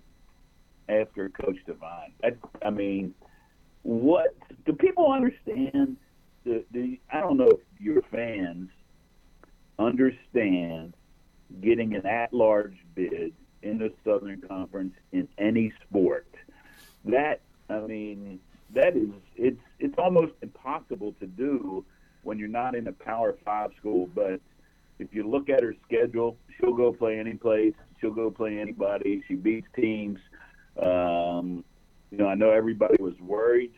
after Coach Devine. That, I mean, what do people understand? The, the I don't know if your fans understand getting an at-large bid in the Southern Conference in any sport. That I mean, that is it's it's almost impossible to do when you're not in a Power Five school. But if you look at her schedule, she'll go play any place. She'll go play anybody. She beats teams. Um, you know, I know everybody was worried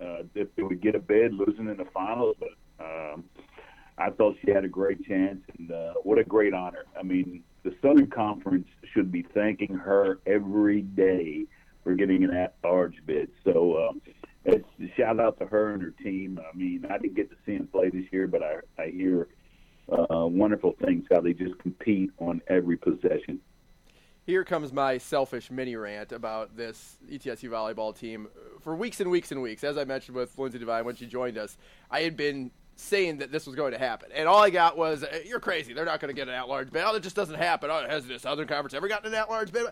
uh, if they would get a bid losing in the finals, but um, I thought she had a great chance, and uh, what a great honor. I mean, the Southern Conference should be thanking her every day for getting an at-large bid. So uh, it's shout out to her and her team. I mean, I didn't get to see them play this year, but I, I hear uh, wonderful things how they just compete on every possession. Here comes my selfish mini rant about this ETSU volleyball team. For weeks and weeks and weeks, as I mentioned with Lindsey Devine when she joined us, I had been saying that this was going to happen. And all I got was, "Uh, you're crazy. They're not going to get an at-large bid. Oh, that just doesn't happen. Oh, has the Southern Conference ever gotten an at-large bid?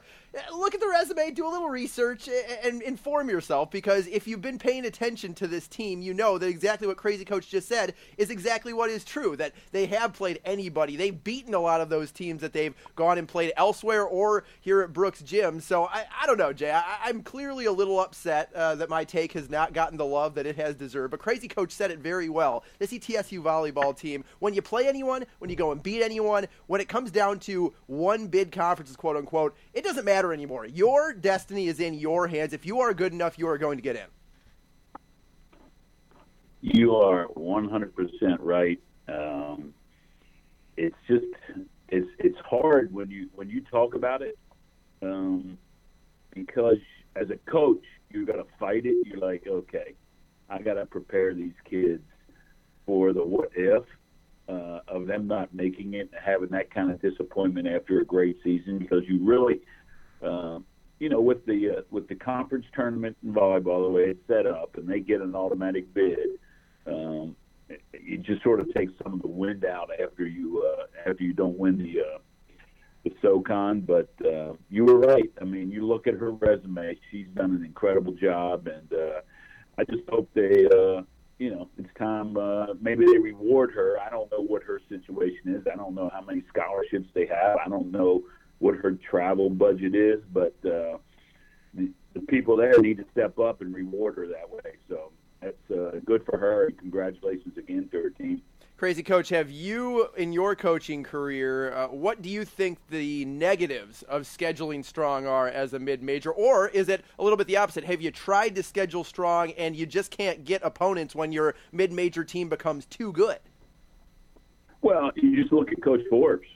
Look at the resume, do a little research, and inform yourself because if you've been paying attention to this team, you know that exactly what Crazy Coach just said is exactly what is true, that they have played anybody. They've beaten a lot of those teams that they've gone and played elsewhere or here at Brooks Gym. So I, I don't know, Jay. I, I'm clearly a little upset uh, that my take has not gotten the love that it has deserved. But Crazy Coach said it very well. This ETSU volleyball team, when you play anyone, when you go and beat anyone, when it comes down to one bid conferences, quote unquote, it doesn't matter anymore. Your destiny is in your hands. If you are good enough, you are going to get in. You are 100% right. Um, it's just it's it's hard when you when you talk about it um, because as a coach you got to fight it. You're like, okay, I got to prepare these kids for the what if uh, of them not making it, and having that kind of disappointment after a great season because you really. Um, you know, with the uh, with the conference tournament in volleyball, the way it's set up, and they get an automatic bid, um, it just sort of takes some of the wind out after you uh, after you don't win the uh, with SoCon. But uh, you were right. I mean, you look at her resume; she's done an incredible job, and uh, I just hope they, uh, you know, it's time. Uh, maybe they reward her. I don't know what her situation is. I don't know how many scholarships they have. I don't know what her travel budget is, but uh, the, the people there need to step up and reward her that way. So that's uh, good for her, and congratulations again to her team. Crazy coach, have you in your coaching career, uh, what do you think the negatives of scheduling strong are as a mid major? Or is it a little bit the opposite? Have you tried to schedule strong and you just can't get opponents when your mid major team becomes too good? Well, you just look at Coach Forbes.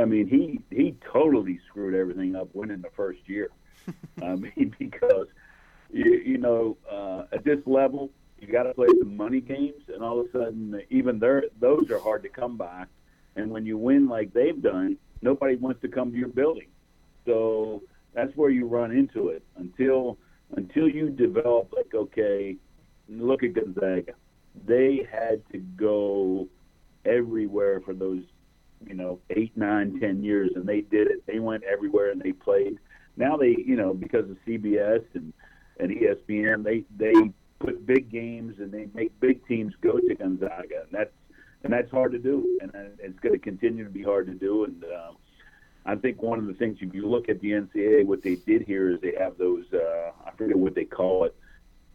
I mean, he he totally screwed everything up winning the first year. I mean, because you, you know uh, at this level, you got to play some money games, and all of a sudden, even there, those are hard to come by. And when you win like they've done, nobody wants to come to your building. So that's where you run into it until until you develop like okay, look at Gonzaga. They had to go everywhere for those you know eight, nine, ten years, and they did it. They went everywhere and they played. Now they you know because of CBS and and ESPN, they they put big games and they make big teams go to Gonzaga, and that's and that's hard to do, and it's going to continue to be hard to do. And uh, I think one of the things, if you look at the NCAA, what they did here is they have those uh, I forget what they call it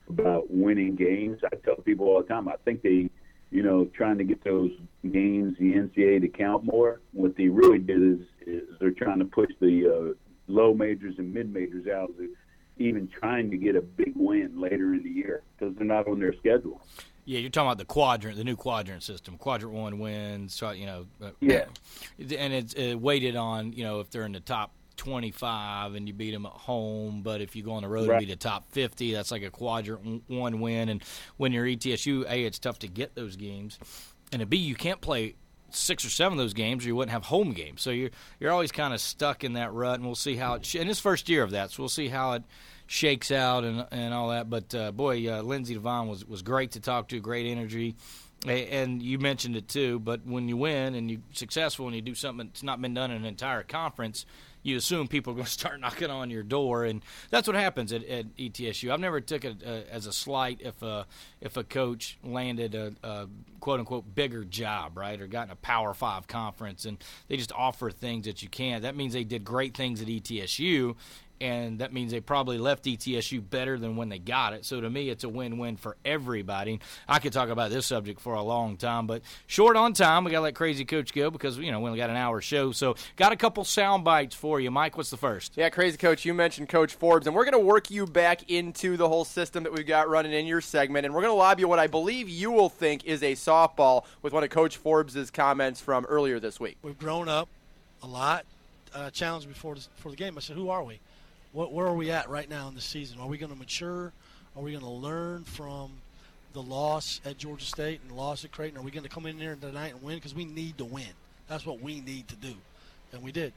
about winning games. I tell people all the time, I think they, you know, trying to get those games the NCAA to count more. What they really did is, is they're trying to push the uh, low majors and mid majors out even trying to get a big win later in the year because they're not on their schedule. Yeah, you're talking about the quadrant, the new quadrant system. Quadrant one wins, so, you know. uh, Yeah. and it's uh, weighted on you know if they're in the top 25 and you beat them at home, but if you go on the road Right. and beat the top 50, that's like a quadrant one win. And when you're ETSU, a it's tough to get those games, and a b you can't play six or seven of those games, or you wouldn't have home games. So you're you're always kind of stuck in that rut, and we'll see how it. Sh- and it's first year of that, so we'll see how it shakes out and and all that. But uh, boy, uh, Lindsey Devine was was great to talk to, great energy. And you mentioned it too, but when you win and you're successful and you do something that's not been done in an entire conference, you assume people are going to start knocking on your door, and that's what happens at, at ETSU. I've never took it uh, as a slight if a if a coach landed a, a quote unquote bigger job, right, or gotten a Power Five conference, and they just offer things that you can't. That means they did great things at ETSU. And that means they probably left ETSU better than when they got it. So to me, it's a win-win for everybody. I could talk about this subject for a long time, but short on time, we got to let Crazy Coach go because you know we only got an hour show. So got a couple sound bites for you, Mike. What's the first? Yeah, crazy coach. You mentioned Coach Forbes, and we're going to work you back into the whole system that we've got running in your segment, and we're going to lob you what I believe you will think is a softball with one of Coach Forbes' comments from earlier this week. We've grown up a lot. Uh, challenged before the, before the game. I said, "Who are we? What, where are we at right now in the season? Are we going to mature? Are we going to learn from the loss at Georgia State and the loss at Creighton? Are we going to come in there tonight and win? Because we need to win. That's what we need to do, and we did.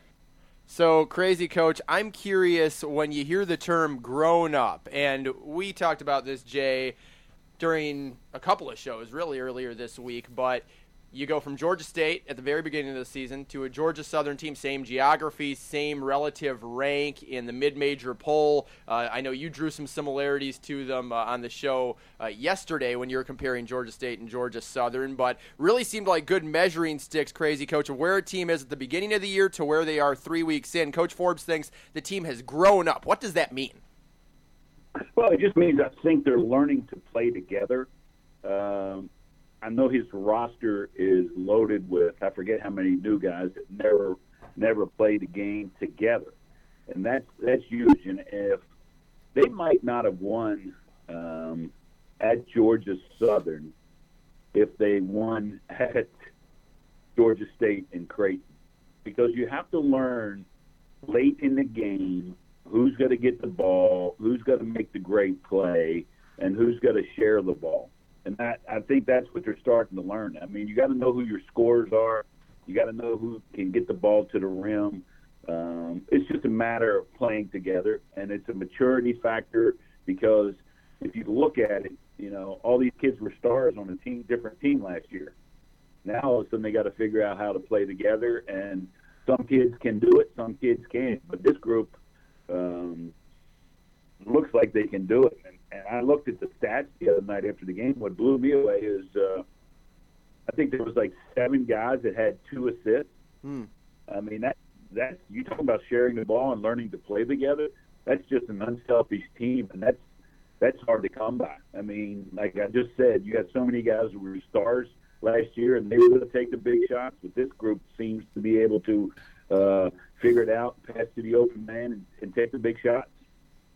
So, crazy coach, I'm curious when you hear the term grown up, and we talked about this, Jay, during a couple of shows really earlier this week, but you go from Georgia State at the very beginning of the season to a Georgia Southern team, same geography, same relative rank in the mid major poll. Uh, I know you drew some similarities to them uh, on the show uh, yesterday when you were comparing Georgia State and Georgia Southern, but really seemed like good measuring sticks, crazy coach, of where a team is at the beginning of the year to where they are three weeks in. Coach Forbes thinks the team has grown up. What does that mean? Well, it just means I think they're learning to play together. Um, I know his roster is loaded with I forget how many new guys that never never played a game together, and that's that's huge. And if they might not have won um, at Georgia Southern, if they won at Georgia State and Creighton, because you have to learn late in the game who's going to get the ball, who's going to make the great play, and who's going to share the ball. And that I think that's what they're starting to learn. I mean, you got to know who your scorers are. You got to know who can get the ball to the rim. Um, it's just a matter of playing together, and it's a maturity factor because if you look at it, you know, all these kids were stars on a team, different team last year. Now all of a sudden they got to figure out how to play together, and some kids can do it, some kids can't. But this group um, looks like they can do it. And, and I looked at the stats the other night after the game. What blew me away is uh, I think there was like seven guys that had two assists. Hmm. I mean that that's you talking about sharing the ball and learning to play together. That's just an unselfish team, and that's that's hard to come by. I mean, like I just said, you got so many guys who were stars last year, and they were going to take the big shots. But this group seems to be able to uh, figure it out, pass to the open man, and, and take the big shots.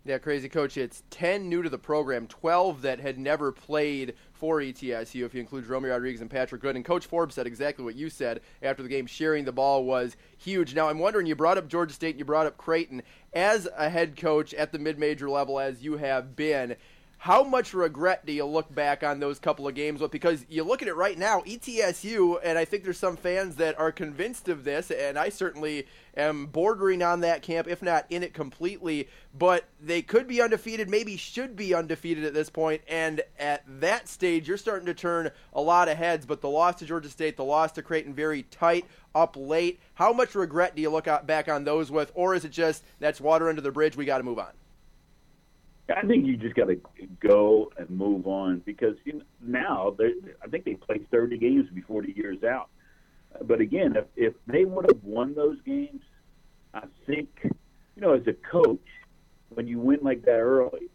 Yeah, crazy coach. It's 10 new to the program, 12 that had never played for ETSU, if you include Romeo Rodriguez and Patrick Good. And Coach Forbes said exactly what you said after the game. Sharing the ball was huge. Now, I'm wondering, you brought up Georgia State, you brought up Creighton. As a head coach at the mid major level, as you have been, how much regret do you look back on those couple of games with? Because you look at it right now, ETSU, and I think there's some fans that are convinced of this, and I certainly am bordering on that camp, if not in it completely. But they could be undefeated, maybe should be undefeated at this point, and at that stage, you're starting to turn a lot of heads. But the loss to Georgia State, the loss to Creighton, very tight, up late. How much regret do you look back on those with, or is it just that's water under the bridge, we got to move on? I think you just got to go and move on because you know, now I think they played 30 games before the year's out. But again, if if they would have won those games, I think you know as a coach, when you win like that early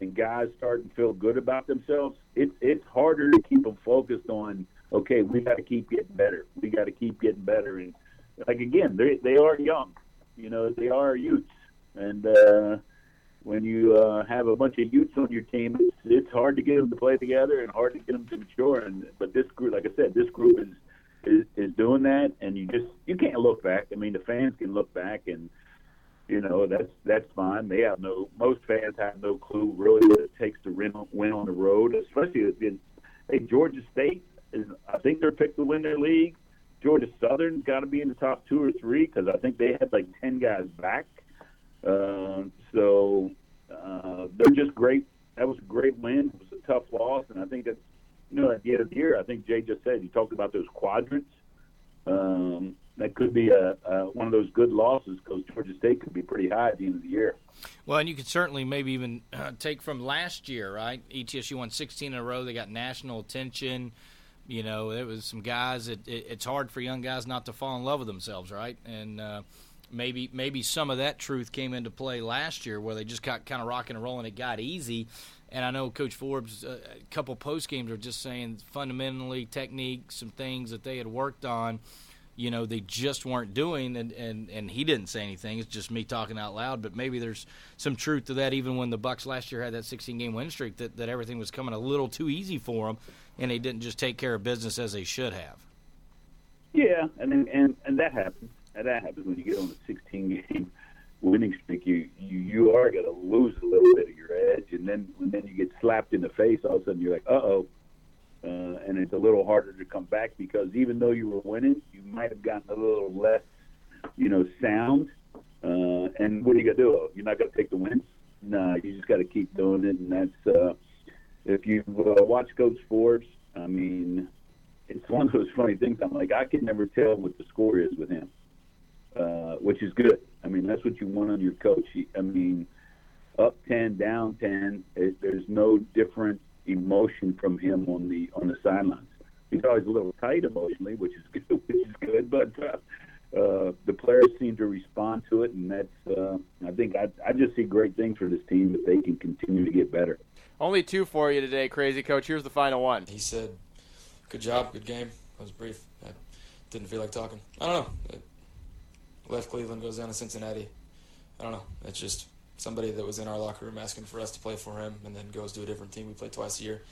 and guys start to feel good about themselves, it's it's harder to keep them focused on okay, we got to keep getting better. We got to keep getting better and like again, they they are young, you know, they are youths and. uh when you uh, have a bunch of youths on your team, it's, it's hard to get them to play together and hard to get them to mature. And but this group, like I said, this group is, is is doing that, and you just you can't look back. I mean, the fans can look back, and you know that's that's fine. They have no most fans have no clue really what it takes to win win on the road, especially it's hey Georgia State is I think they're picked to win their league. Georgia Southern's got to be in the top two or three because I think they had like ten guys back. Uh, so uh, they're just great. That was a great win. It was a tough loss, and I think that's you know at the end of the year. I think Jay just said he talked about those quadrants. Um, that could be a, a one of those good losses because Georgia State could be pretty high at the end of the year. Well, and you could certainly maybe even uh, take from last year, right? ETSU won 16 in a row. They got national attention. You know, there was some guys. That, it, it's hard for young guys not to fall in love with themselves, right? And uh, maybe maybe some of that truth came into play last year, where they just got kind of rocking and rolling. It got easy. And I know Coach Forbes, uh, a couple post games are just saying fundamentally technique, some things that they had worked on you know they just weren't doing and, and and he didn't say anything it's just me talking out loud but maybe there's some truth to that even when the bucks last year had that 16 game win streak that, that everything was coming a little too easy for them and they didn't just take care of business as they should have Yeah, and and and that happens. And that happens when you get on a 16 game winning streak. You you you are going to lose a little bit of your edge, and then and then you get slapped in the face. All of a sudden, you're like, uh oh. Uh, and it's a little harder to come back because even though you were winning, you might have gotten a little less, you know, sound. Uh, and what are you gonna do? You're not gonna take the wins. No, you just got to keep doing it, and that's uh, if you uh, watch Coach Forbes. I mean, it's one of those funny things. I'm like, I can never tell what the score is with him, uh, which is good. I mean, that's what you want on your coach. I mean, up ten, down ten. It, there's no different emotion from him on the on the sidelines. He's always a little tight emotionally, which is good, which is good. But uh, uh, the players seem to respond to it, and that's. Uh, I think I, I just see great things for this team if they can continue to get better. Only two for you today, crazy coach. Here's the final one. He said, "Good job, good game." That was brief. I didn't feel like talking. I don't know. Left Cleveland, goes down to Cincinnati. I don't know. It's just somebody that was in our locker room asking for us to play for him, and then goes to a different team. We play twice a year.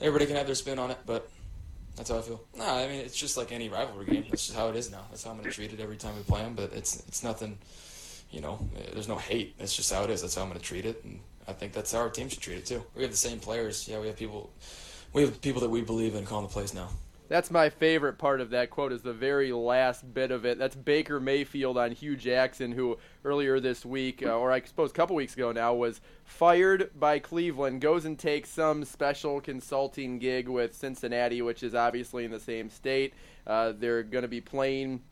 Everybody can have their spin on it, but that's how I feel. No, I mean it's just like any rivalry game. That's just how it is now. That's how I'm going to treat it every time we play them. But it's it's nothing. You know, there's no hate. It's just how it is. That's how I'm going to treat it, and I think that's how our team should treat it too. We have the same players. Yeah, we have people. We have people that we believe in calling the plays now. That's my favorite part of that quote is the very last bit of it. That's Baker Mayfield on Hue Jackson, who earlier this week, uh, or I suppose a couple weeks ago now, was fired by Cleveland, goes and takes some special consulting gig with Cincinnati, which is obviously in the same state. Uh, they're going to be playing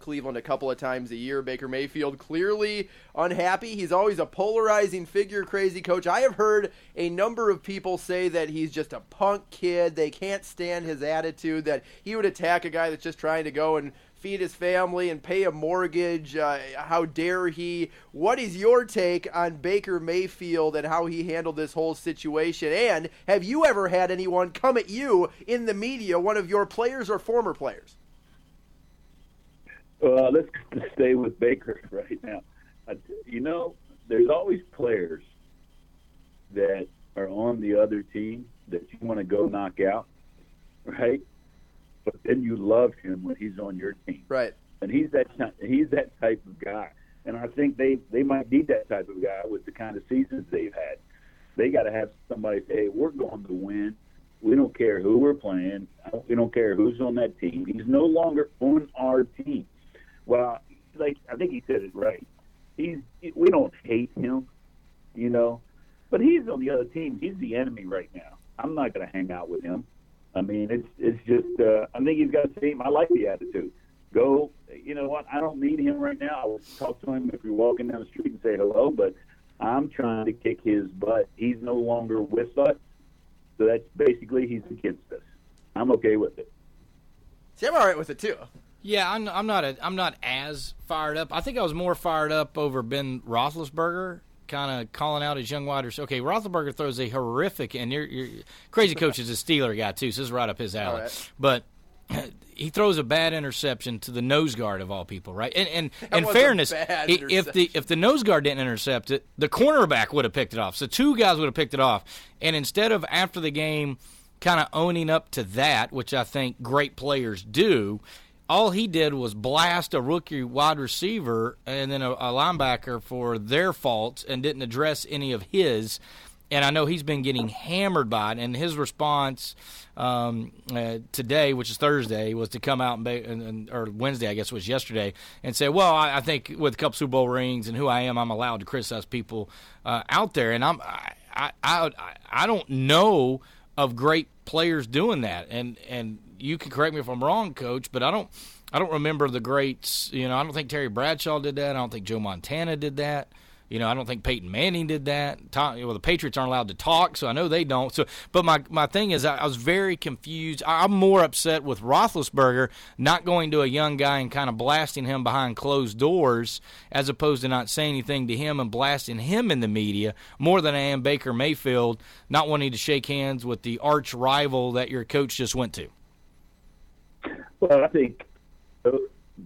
Cleveland a couple of times a year. Baker Mayfield clearly unhappy. He's always a polarizing figure, crazy coach. I have heard a number of people say that he's just a punk kid. They can't stand his attitude, that he would attack a guy that's just trying to go and feed his family and pay a mortgage. Uh, how dare he? What is your take on Baker Mayfield and how he handled this whole situation? And have you ever had anyone come at you in the media, one of your players or former players? Well, let's stay with Baker right now. You know, there's always players that are on the other team that you want to go knock out, right? But then you love him when he's on your team, right? And he's that he's that type of guy. And I think they they might need that type of guy with the kind of seasons they've had. They got to have somebody say, "Hey, we're going to win. We don't care who we're playing. We don't care who's on that team. He's no longer on our team." Well, like I think he said it right. He's we don't hate him, you know, but he's on the other team. He's the enemy right now. I'm not going to hang out with him. I mean, it's it's just uh, I think he's got a team. I like the attitude. Go, you know what? I don't need him right now. I will talk to him if you're walking down the street and say hello, but I'm trying to kick his butt. He's no longer with us, so that's basically he's against us. I'm okay with it. See, I'm all right with it too. Yeah, I'm, I'm not. A, I'm not as fired up. I think I was more fired up over Ben Roethlisberger, kind of calling out his young wide receiver. Okay, Roethlisberger throws a horrific, and you're crazy coach is a Steeler guy too, so this is right up his alley. Right. But he throws a bad interception to the nose guard of all people, right? And and in fairness, if the if the nose guard didn't intercept it, the cornerback would have picked it off. So two guys would have picked it off. And instead of after the game, kind of owning up to that, which I think great players do. All he did was blast a rookie wide receiver and then a, a linebacker for their faults and didn't address any of his and I know he's been getting hammered by it. And his response um, uh, today, which is Thursday, was to come out and, and, and or Wednesday, I guess was yesterday, and say, "Well, I, I think with a couple Super Bowl rings and who I am, I'm allowed to criticize people uh, out there." And I'm I, I I I don't know of great players doing that, and and you can correct me if I'm wrong, Coach, but I don't. I don't remember the greats. You know, I don't think Terry Bradshaw did that. I don't think Joe Montana did that. You know, I don't think Peyton Manning did that. Tom, well, the Patriots aren't allowed to talk, so I know they don't. So, but my my thing is, I, I was very confused. I, I'm more upset with Roethlisberger not going to a young guy and kind of blasting him behind closed doors, as opposed to not saying anything to him and blasting him in the media, more than I am Baker Mayfield not wanting to shake hands with the arch rival that your coach just went to. Well, I think those,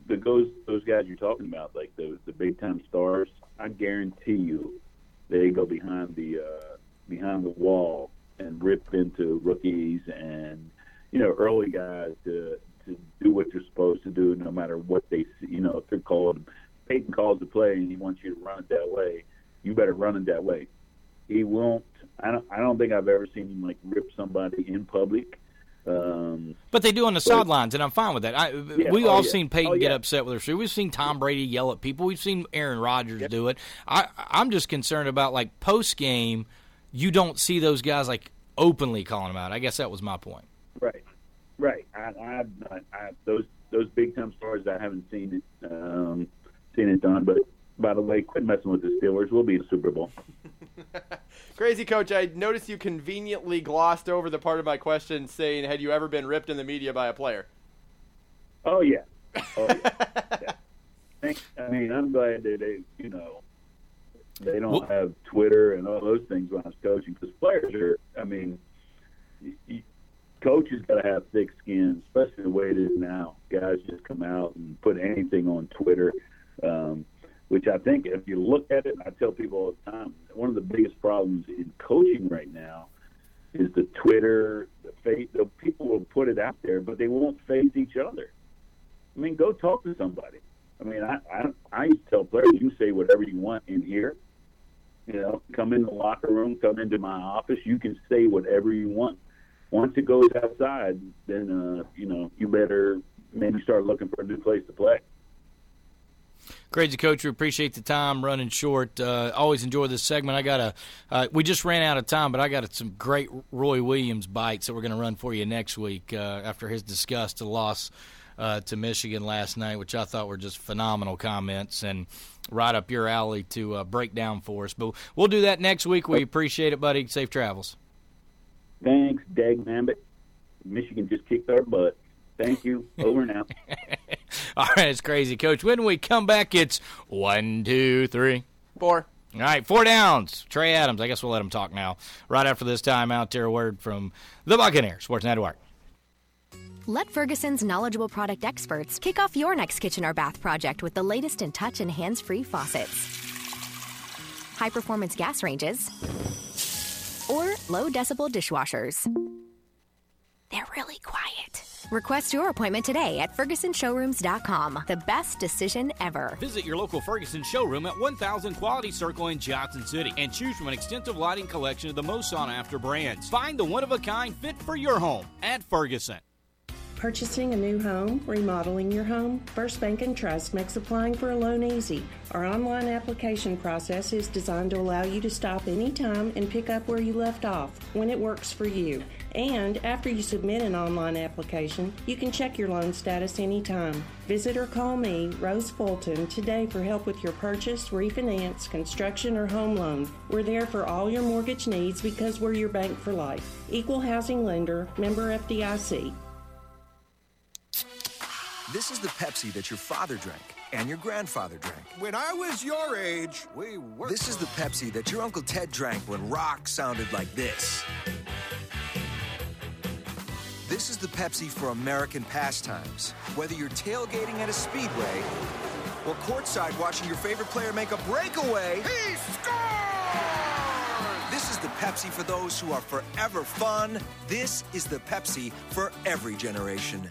the those those guys you're talking about, like the the big time stars, I guarantee you, they go behind the uh, behind the wall and rip into rookies and you know early guys to to do what you're supposed to do, no matter what they see. You know, if they're called, Peyton calls the play and he wants you to run it that way, you better run it that way. He won't. I don't. I don't think I've ever seen him like rip somebody in public. Um, But they do on the sidelines, and I'm fine with that. I, Yeah, we've oh, all yeah. seen Peyton Oh, get yeah. upset with her. We've seen Tom Brady yell at people. We've seen Aaron Rodgers do it. I, I'm just concerned about like post game. You don't see those guys like openly calling them out. I guess that was my point. Right, right. I, I, I, I those those big time stars. I haven't seen it um, seen it done. But by the way, quit messing with the Steelers. We'll be in the Super Bowl. Crazy coach, I noticed you conveniently glossed over the part of my question saying, "Had you ever been ripped in the media by a player?" Oh yeah. Oh, yeah. yeah. I mean, I'm glad that they, you know, they don't have Twitter and all those things when I was coaching because players are. I mean, y- y- coaches got to have thick skin, especially the way it is now. Guys just come out and put anything on Twitter, um, which I think if you look at it, I tell people all the time, one of the biggest problems in coaching right now is the Twitter, the face. The people will put it out there, but they won't face each other. I mean, go talk to somebody. I mean, I I, I used to tell players, you can say whatever you want in here. You know, come in the locker room, come into my office. You can say whatever you want. Once it goes outside, then uh, you know you better maybe start looking for a new place to play. Crazy coach, we appreciate the time running short. Uh, always enjoy this segment. I got a, uh, we just ran out of time, but I got some great Roy Williams bites that we're going to run for you next week uh, after his disgust to loss uh, to Michigan last night, which I thought were just phenomenal comments and right up your alley to uh, break down for us. But we'll do that next week. We appreciate it, buddy. Safe travels. Thanks, Dag Mambit. Michigan just kicked our butt. Thank you. Over now. All right, it's crazy, Coach. When we come back, it's one, two, three, four. All right, four downs. Trey Adams. I guess we'll let him talk now. Right after this time out there, a word from the Buccaneer Sports Network. Let Ferguson's knowledgeable product experts kick off your next kitchen or bath project with the latest in touch and hands free faucets, high performance gas ranges, or low decibel dishwashers. They're really quiet. Request your appointment today at FergusonShowrooms.com. The best decision ever. Visit your local Ferguson showroom at 1000 Quality Circle in Johnson City and choose from an extensive lighting collection of the most sought after brands. Find the one of a kind fit for your home at Ferguson. Purchasing a new home, remodeling your home, First Bank and Trust makes applying for a loan easy. Our online application process is designed to allow you to stop anytime and pick up where you left off when it works for you. And after you submit an online application, you can check your loan status anytime. Visit or call me, Rose Fulton, today for help with your purchase, refinance, construction, or home loan. We're there for all your mortgage needs because we're your bank for life. Equal housing lender, member FDIC. This is the Pepsi that your father drank and your grandfather drank. When I was your age, we were. This is the Pepsi that your Uncle Ted drank when rock sounded like this. This is the Pepsi for American pastimes. Whether you're tailgating at a speedway or courtside watching your favorite player make a breakaway, he scores! This is the Pepsi for those who are forever fun. This is the Pepsi for every generation.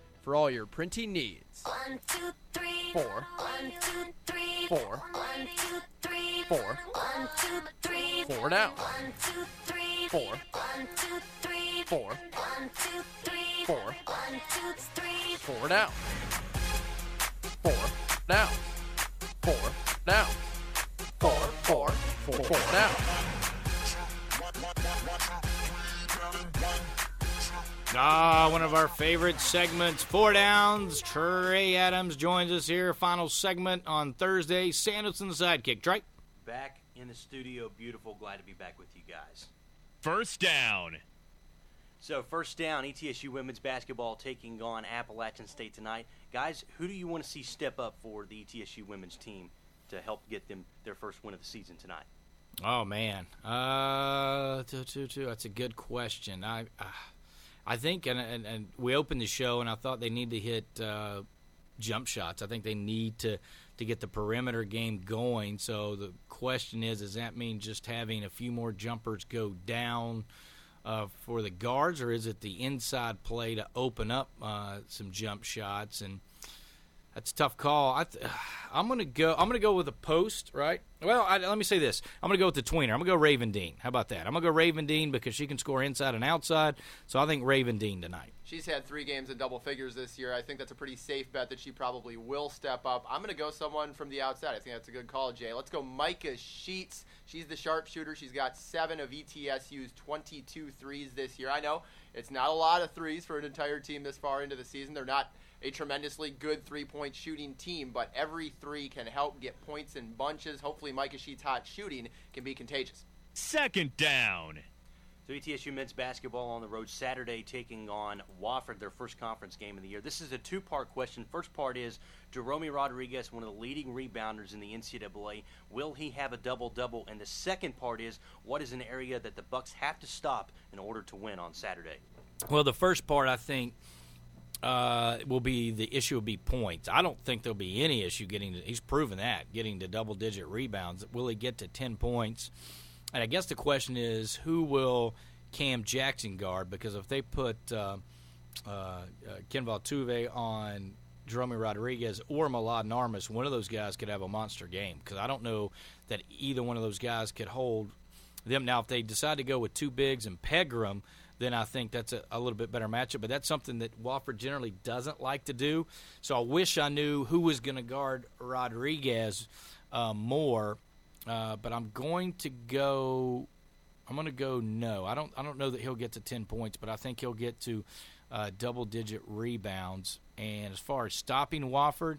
for all your printing needs. One, two, three. Four. One, two, three. Four. One, two, three. Four. One, two, three. Four now. One, two, three. Four. One, two, three. Four. One, two, three. Four. One, two, three. Four now. Four now. Four now. Four. Four. Four. Four now. Ah, one of our favorite segments, Four Downs. Trey Adams joins us here. Final segment on Thursday. Sanderson, sidekick. Trey? Back in the studio. Beautiful. Glad to be back with you guys. First down. So, first down, ETSU women's basketball taking on Appalachian State tonight. Guys, who do you want to see step up for the ETSU women's team to help get them their first win of the season tonight? Oh, man. Uh, two, two, two. That's a good question. I. Uh, I think, and, and, and we opened the show, and I thought they need to hit uh, jump shots. I think they need to to get the perimeter game going. So the question is, does that mean just having a few more jumpers go down uh, for the guards, or is it the inside play to open up uh, some jump shots? And that's a tough call. I th- I'm gonna go. I'm gonna go with a post, right? Well, I, let me say this. I'm gonna go with the tweener. I'm gonna go Raven Dean. How about that? I'm gonna go Raven Dean because she can score inside and outside. So I think Raven Dean tonight. She's had three games in double figures this year. I think that's a pretty safe bet that she probably will step up. I'm to go someone from the outside. I think that's a good call, Jay. Let's go Micah Sheets. She's the sharpshooter. She's got seven of ETSU's 22 threes this year. I know it's not a lot of threes for an entire team this far into the season. They're not a tremendously good three point shooting team, but every three can help get points in bunches. Hopefully, Micah Sheets' hot shooting can be contagious. Second down. So ETSU men's basketball on the road Saturday taking on Wofford, their first conference game of the year. This is a two-part question. First part is Jeromy Rodriguez, one of the leading rebounders in the NCAA, will he have a double-double? And the second part is what is an area that the Bucks have to stop in order to win on Saturday? Well, the first part I think uh, will be the issue will be points. I don't think there'll be any issue getting. To, he's proven that getting to double-digit rebounds. Will he get to ten points? And I guess the question is, who will Cam Jackson guard? Because if they put uh, uh, uh, Ken Valtuve on Jeromy Rodriguez or Mladen Armus, one of those guys could have a monster game. Because I don't know that either one of those guys could hold them. Now, if they decide to go with two bigs and Pegram, then I think that's a, a little bit better matchup. But that's something that Wofford generally doesn't like to do. So I wish I knew who was going to guard Rodriguez uh, more. Uh, but I'm going to go. I'm going to go no. I don't. I don't know that he'll get to ten points, but I think he'll get to uh, double-digit rebounds. And as far as stopping Wofford,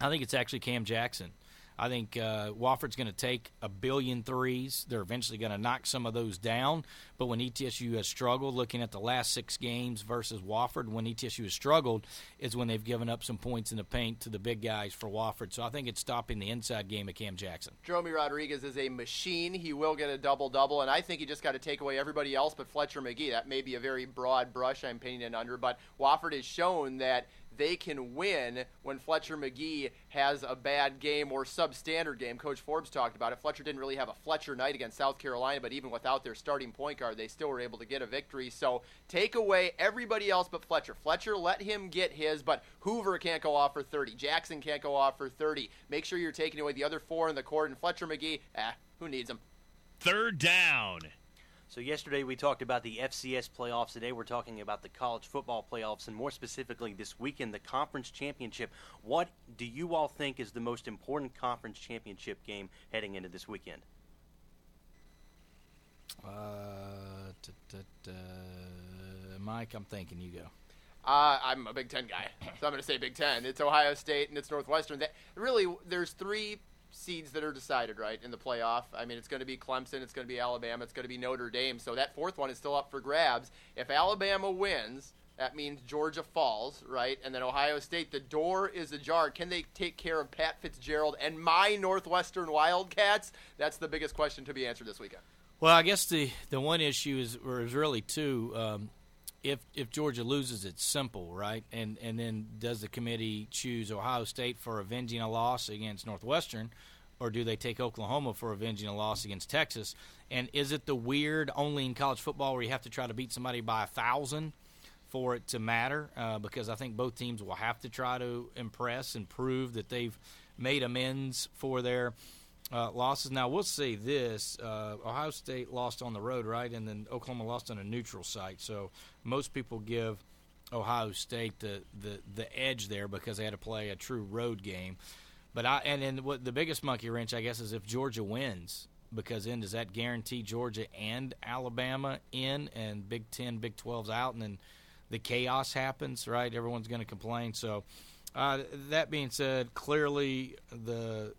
I think it's actually Cam Jackson. I think uh, Wofford's going to take a billion threes. They're eventually going to knock some of those down. But when ETSU has struggled, looking at the last six games versus Wofford, when ETSU has struggled, is when they've given up some points in the paint to the big guys for Wofford. So I think it's stopping the inside game of Cam Jackson. Jeromy Rodriguez is a machine. He will get a double double, and I think he just got to take away everybody else but Fletcher Magee. That may be a very broad brush I'm painting under, but Wofford has shown that they can win when Fletcher Magee has a bad game or substandard game. Coach Forbes talked about it. Fletcher didn't really have a Fletcher night against South Carolina, but even without their starting point guard, they still were able to get a victory. So take away everybody else but Fletcher. Fletcher, let him get his, but Hoder can't go off for 30. Jackson can't go off for 30. Make sure you're taking away the other four in the court, and Fletcher Magee, eh, who needs him? Third down. So yesterday we talked about the FCS playoffs. Today we're talking about the college football playoffs, and more specifically this weekend, the conference championship. What do you all think is the most important conference championship game heading into this weekend? Uh, t- t- t- Mike, I'm thinking you go. Uh, I'm a Big Ten guy, so I'm going to say Big Ten. It's Ohio State and it's Northwestern. That really, there's three seeds that are decided right in the playoff. I mean, it's going to be Clemson, it's going to be Alabama, it's going to be Notre Dame. So that fourth one is still up for grabs. If Alabama wins, that means Georgia falls, right? And then Ohio State, the door is ajar. Can they take care of Pat Fitzgerald and my Northwestern Wildcats? That's the biggest question to be answered this weekend. Well, I guess the, the one issue is, or is really two. Um, if if Georgia loses, it's simple, right? And and then does the committee choose Ohio State for avenging a loss against Northwestern, or do they take Oklahoma for avenging a loss against Texas? And is it the weird only in college football where you have to try to beat somebody by a thousand for it to matter? Uh, because I think both teams will have to try to impress and prove that they've made amends for their uh, losses. Now we'll see this: uh, Ohio State lost on the road, right, and then Oklahoma lost on a neutral site. So most people give Ohio State the the, the edge there because they had to play a true road game. But I and then what the biggest monkey wrench, I guess, is if Georgia wins. Because then does that guarantee Georgia and Alabama in, and Big Ten, Big 12's out, and then the chaos happens, right? Everyone's going to complain. So, uh, that being said, clearly the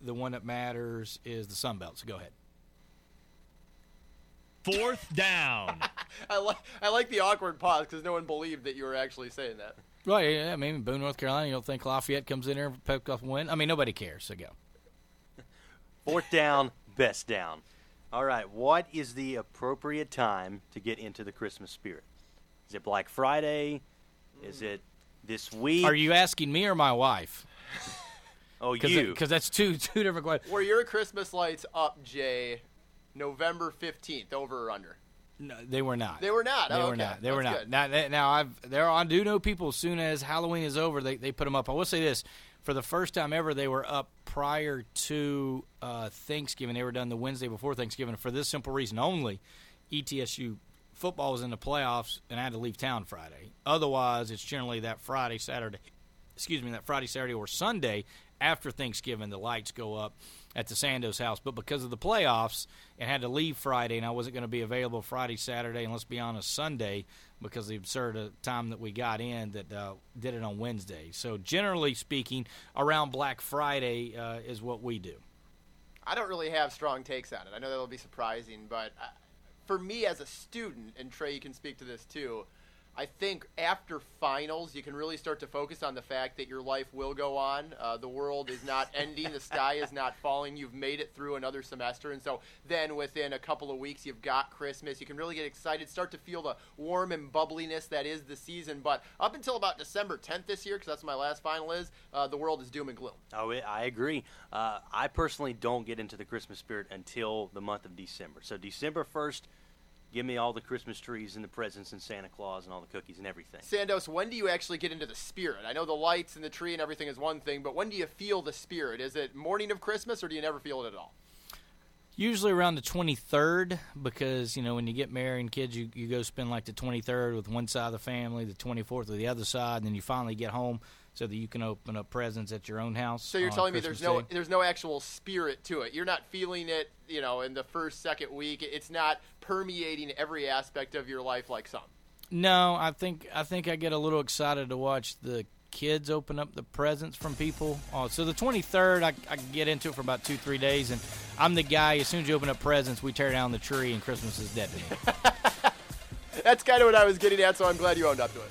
the one that matters is the Sun Belt. So go ahead. Fourth down. I like I like the awkward pause because no one believed that you were actually saying that. Well, yeah, I mean, Boone, North Carolina, you don't think Lafayette comes in here, and pick up a win? I mean, nobody cares, so go. Fourth down, best down. All right, what is the appropriate time to get into the Christmas spirit? Is it Black Friday? Is mm. it this week? Are you asking me or my wife? Oh, Cause you. Because that's two two different questions. Were your Christmas lights up, Jay, November 15th, over or under? No, they were not. They were not. They Oh, were okay. not. They were not. good. Now, they- now I've there. I do know people. As soon as Halloween is over, they they put them up. I will say this: for the first time ever, they were up prior to uh, Thanksgiving. They were done the Wednesday before Thanksgiving. For this simple reason only, ETSU football was in the playoffs, and I had to leave town Friday. Otherwise, it's generally that Friday, Saturday. Excuse me, that Friday, Saturday, or Sunday after Thanksgiving, the lights go up at the Sandos house. But because of the playoffs, and had to leave Friday, and I wasn't going to be available Friday, Saturday, and let's be honest, Sunday, because the absurd uh, time that we got in that uh, did it on Wednesday. So generally speaking, around Black Friday uh, is what we do. I don't really have strong takes on it. I know that'll be surprising, but uh, for me as a student, and Trey, you can speak to this too. I think after finals, you can really start to focus on the fact that your life will go on. Uh, the world is not ending, the sky is not falling. You've made it through another semester. And so then within a couple of weeks, you've got Christmas. You can really get excited, start to feel the warm and bubbliness that is the season. But up until about December 10th this year, because that's my last final is, uh, the world is doom and gloom. Oh, I- agree. Uh, I personally don't get into the Christmas spirit until the month of December. So December first, give me all the Christmas trees and the presents and Santa Claus and all the cookies and everything. Sandos, when do you actually get into the spirit? I know the lights and the tree and everything is one thing, but when do you feel the spirit? Is it morning of Christmas or do you never feel it at all? Usually around the 23rd, because you know when you get married and kids, you, you go spend like the 23rd with one side of the family, the 24th with the other side, and then you finally get home so that you can open up presents at your own house. So you're telling me there's Christmas no Day. there's no actual spirit to it. You're not feeling it, you know, in the first second week. It's not permeating every aspect of your life like some. No, I think I think I get a little excited to watch the kids open up the presents from people. Oh, so the 23rd, I, I get into it for about two three days, and I'm the guy. As soon as you open up presents, we tear down the tree, and Christmas is dead to me. That's kind of what I was getting at, so I'm glad you owned up to it.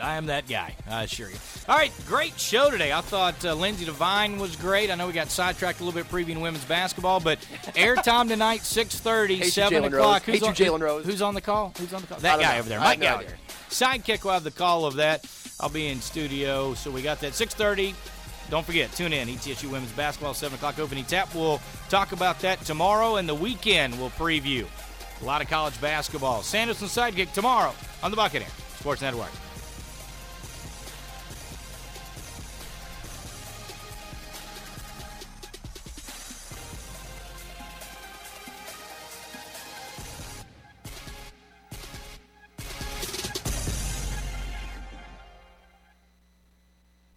I am that guy, I assure you. All right, great show today. I thought uh, Lindsey Devine was great. I know we got sidetracked a little bit previewing women's basketball, but airtime tonight, 6.30, 7 o'clock. Hate on, Jalen Rose. Who's on the call? Who's on the call? That guy know. over there, Mike Gallagher. Sidekick will have the call of that. I'll be in studio, so we got that 6.30. Don't forget, tune in. ETSU Women's Basketball, 7 o'clock opening tap. We'll talk about that tomorrow, and the weekend we'll preview a lot of college basketball. Sandos and Sidekick tomorrow on the Buccaneer Sports Network.